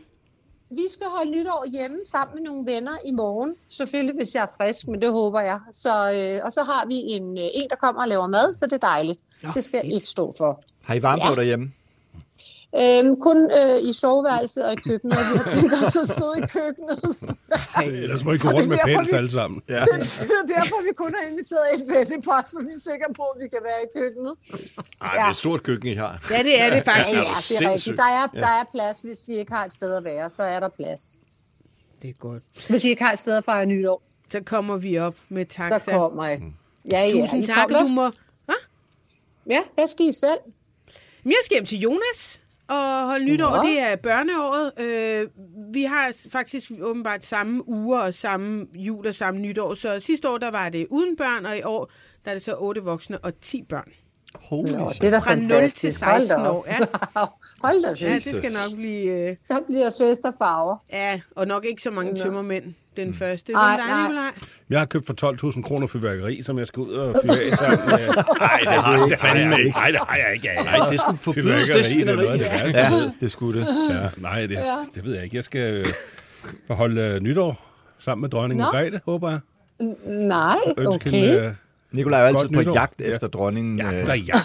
Vi skal holde nytår hjemme sammen med nogle venner i morgen. Selvfølgelig, hvis jeg er frisk, men det håber jeg. Så, øh, og så har vi en, øh, en, der kommer og laver mad, så det er dejligt. Nå, det skal jeg ikke stå for. Har I varme på Ja. derhjemme? Øhm, kun øh, i soveværelset og i køkkenet, og vi har tænkt os at sidde i køkkenet. Ellers må I Så gå det rundt med er pels alle sammen. Ja. Det er derfor, vi kun har inviteret et vennepar, så vi er sikre på, at vi kan være i køkkenet. Ej, det er et stort køkken, I har. Ja, det er det Ja, faktisk. ja, det er sindssygt. rigtigt. Der er, der er plads, hvis vi ikke har et sted at være, så er der plads. Det er godt. Hvis I ikke har et sted at fejre nytår, Så kommer vi op med taxa. så kommer I. Ja, ja. Tusind I tak, du må... Hvad? Ja, hvad skal I selv? Jeg skal hjem til Jonas og holde nytår. Det er børneåret. Øh, vi har faktisk åbenbart samme uger og samme jul og samme nytår. Så sidste år, der var det uden børn, og i år, der er det så otte voksne og 10 børn. Holy Nå, det er da Fra 0 til fantastisk. Hold da 16 op. år. Ja, Hold da ja det fest. skal nok blive... Øh, Der bliver fest og farver. ja, og nok ikke så mange tømmermænd den første. Ej, Ej, nej. Nikolaj? Jeg har købt for 12.000 kroner fyrværkeri, som jeg skal ud og fyre af sammen. Nej, det har fandme ikke. Nej, det har jeg ikke. Nej, det skulle forbydes, det Fyrværkeri, det er det svineri. Ja, det skulle det. Ja, nej, det, det ved jeg ikke. Jeg skal øh, holde øh, nytår sammen med dronning Nå. Margrethe, håber jeg. Nej, okay. øh, Nikolaj er jo altid på nytår. jagt Ja. efter dronningen. ja, øh, der er jeg.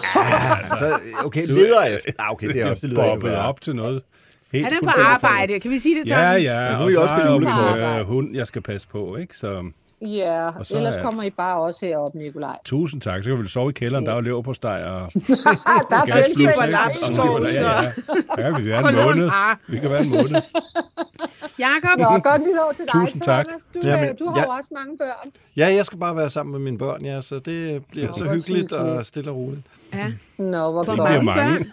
Så, okay, leder efter. Ah, okay, det er også det lyder op til noget. Helt Han er på arbejde. Kan vi sige det, Tom? Ja, ja, nu er og I så også har på jeg jo julekort. hund, jeg skal passe på, ikke? Så Ja, Og så ellers er- kommer I bare også herop, Nikolaj. tusind tak. Så kan vi sove i kælderen, der er lever på steg og der er lapskov, Og så- Ja, ja. Ja, vi kan være en måned. Vi kan være en måned. Jakob? Nå, godt nytår til dig, Tusind tak. Thomas. Du, Jamen, øh, du har jeg- jo også mange børn. Ja, jeg skal bare være sammen med mine børn, ja, så det bliver så hvor hyggeligt og hyggeligt. stille og roligt. Ja. Nå, hvor Hvor Det godt. bliver mange.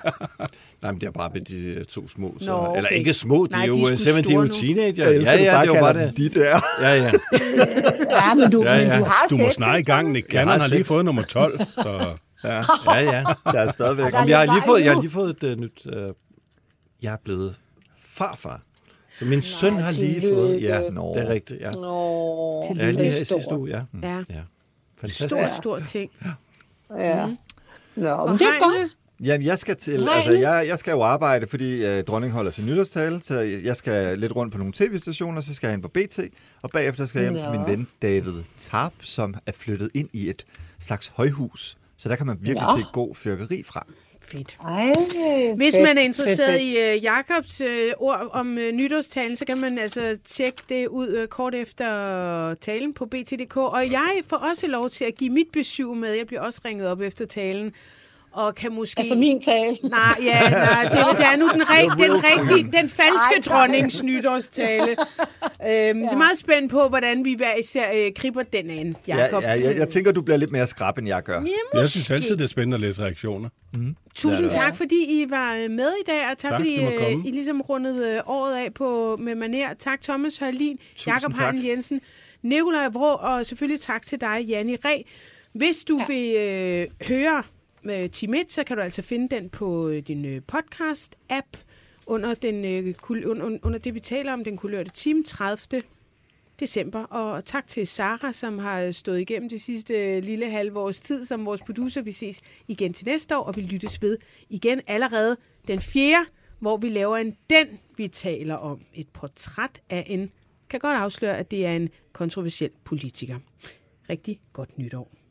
Nej, men det er bare med de øh, to små. Så, Nå, okay. Eller ikke små, de Nej, er de er jo øh, simpelthen de er jo teenager. Jeg ja, ja, det var bare det. de der. Ja, ja. Ja, men du, Ja, men ja. du har Du må snart i gang? Nick Jeg Cannon har har lige fået nummer 12. Så Ja, ja. ja. Der er stadigvæk. Der er Jamen, jeg, har lige fået, jeg har lige fået et uh, nyt... Uh, jeg er blevet farfar. Så min søn har lige fået... Ja, Nå. det er rigtigt, ja. Nå, Ja, lige her er sidste stort. uge, ja. Ja. ja. Fantastisk. Stor, stor ting. Ja. Nå, men det er godt. Jamen, jeg skal til, Nej. altså, jeg, jeg skal jo arbejde, fordi øh, dronningen holder sin nytårstale, så jeg skal lidt rundt på nogle tv-stationer, så skal jeg ind på BT, og bagefter skal jeg hjem til Nå. min ven David Tarp, som er flyttet ind i et slags højhus. Så der kan man virkelig Nå. se god fyrkeri fra. Fedt. Ej, Hvis fedt, man er interesseret fedt, i uh, Jakobs uh, ord om uh, nytårstalen, så kan man altså tjekke det ud uh, kort efter talen på BT.dk. Og jeg får også lov til at give mit besøg med. Jeg bliver også ringet op efter talen. Og kan måske... Altså min tale. Nej, ja, nej, det, det er nu den, rig, den rigtige, den falske Ej, dronnings nytårstale. øhm, ja. Det er meget spændt på, hvordan vi hver især øh, griber den an, Jacob. Ja, ja, jeg, jeg tænker, du bliver lidt mere skrab, end jeg gør. Ja, jeg synes måske. altid, det er spændende at læse reaktioner. Tusind tak, fordi I var øh, med i dag, og tak, Tak, fordi øh. I ligesom rundede øh, året af på med maner. Tak Thomas Hørlin, Jakob. Heinen Jensen, Nikolaj Vrå, og selvfølgelig tak til dig, Janni Ræ. Hvis du ja. vil øh, høre med Team 1, så kan du altså finde den på øh, din øh, podcast-app under, den, øh, under, det, vi taler om, den kulørte time 30 december. Og tak til Sara, som har stået igennem det sidste lille halve års tid som vores producer. Vi ses igen til næste år, og vi lyttes ved igen allerede den 4., hvor vi laver en den, vi taler om. Et portræt af en, kan godt afsløre, at det er en kontroversiel politiker. Rigtig godt nytår.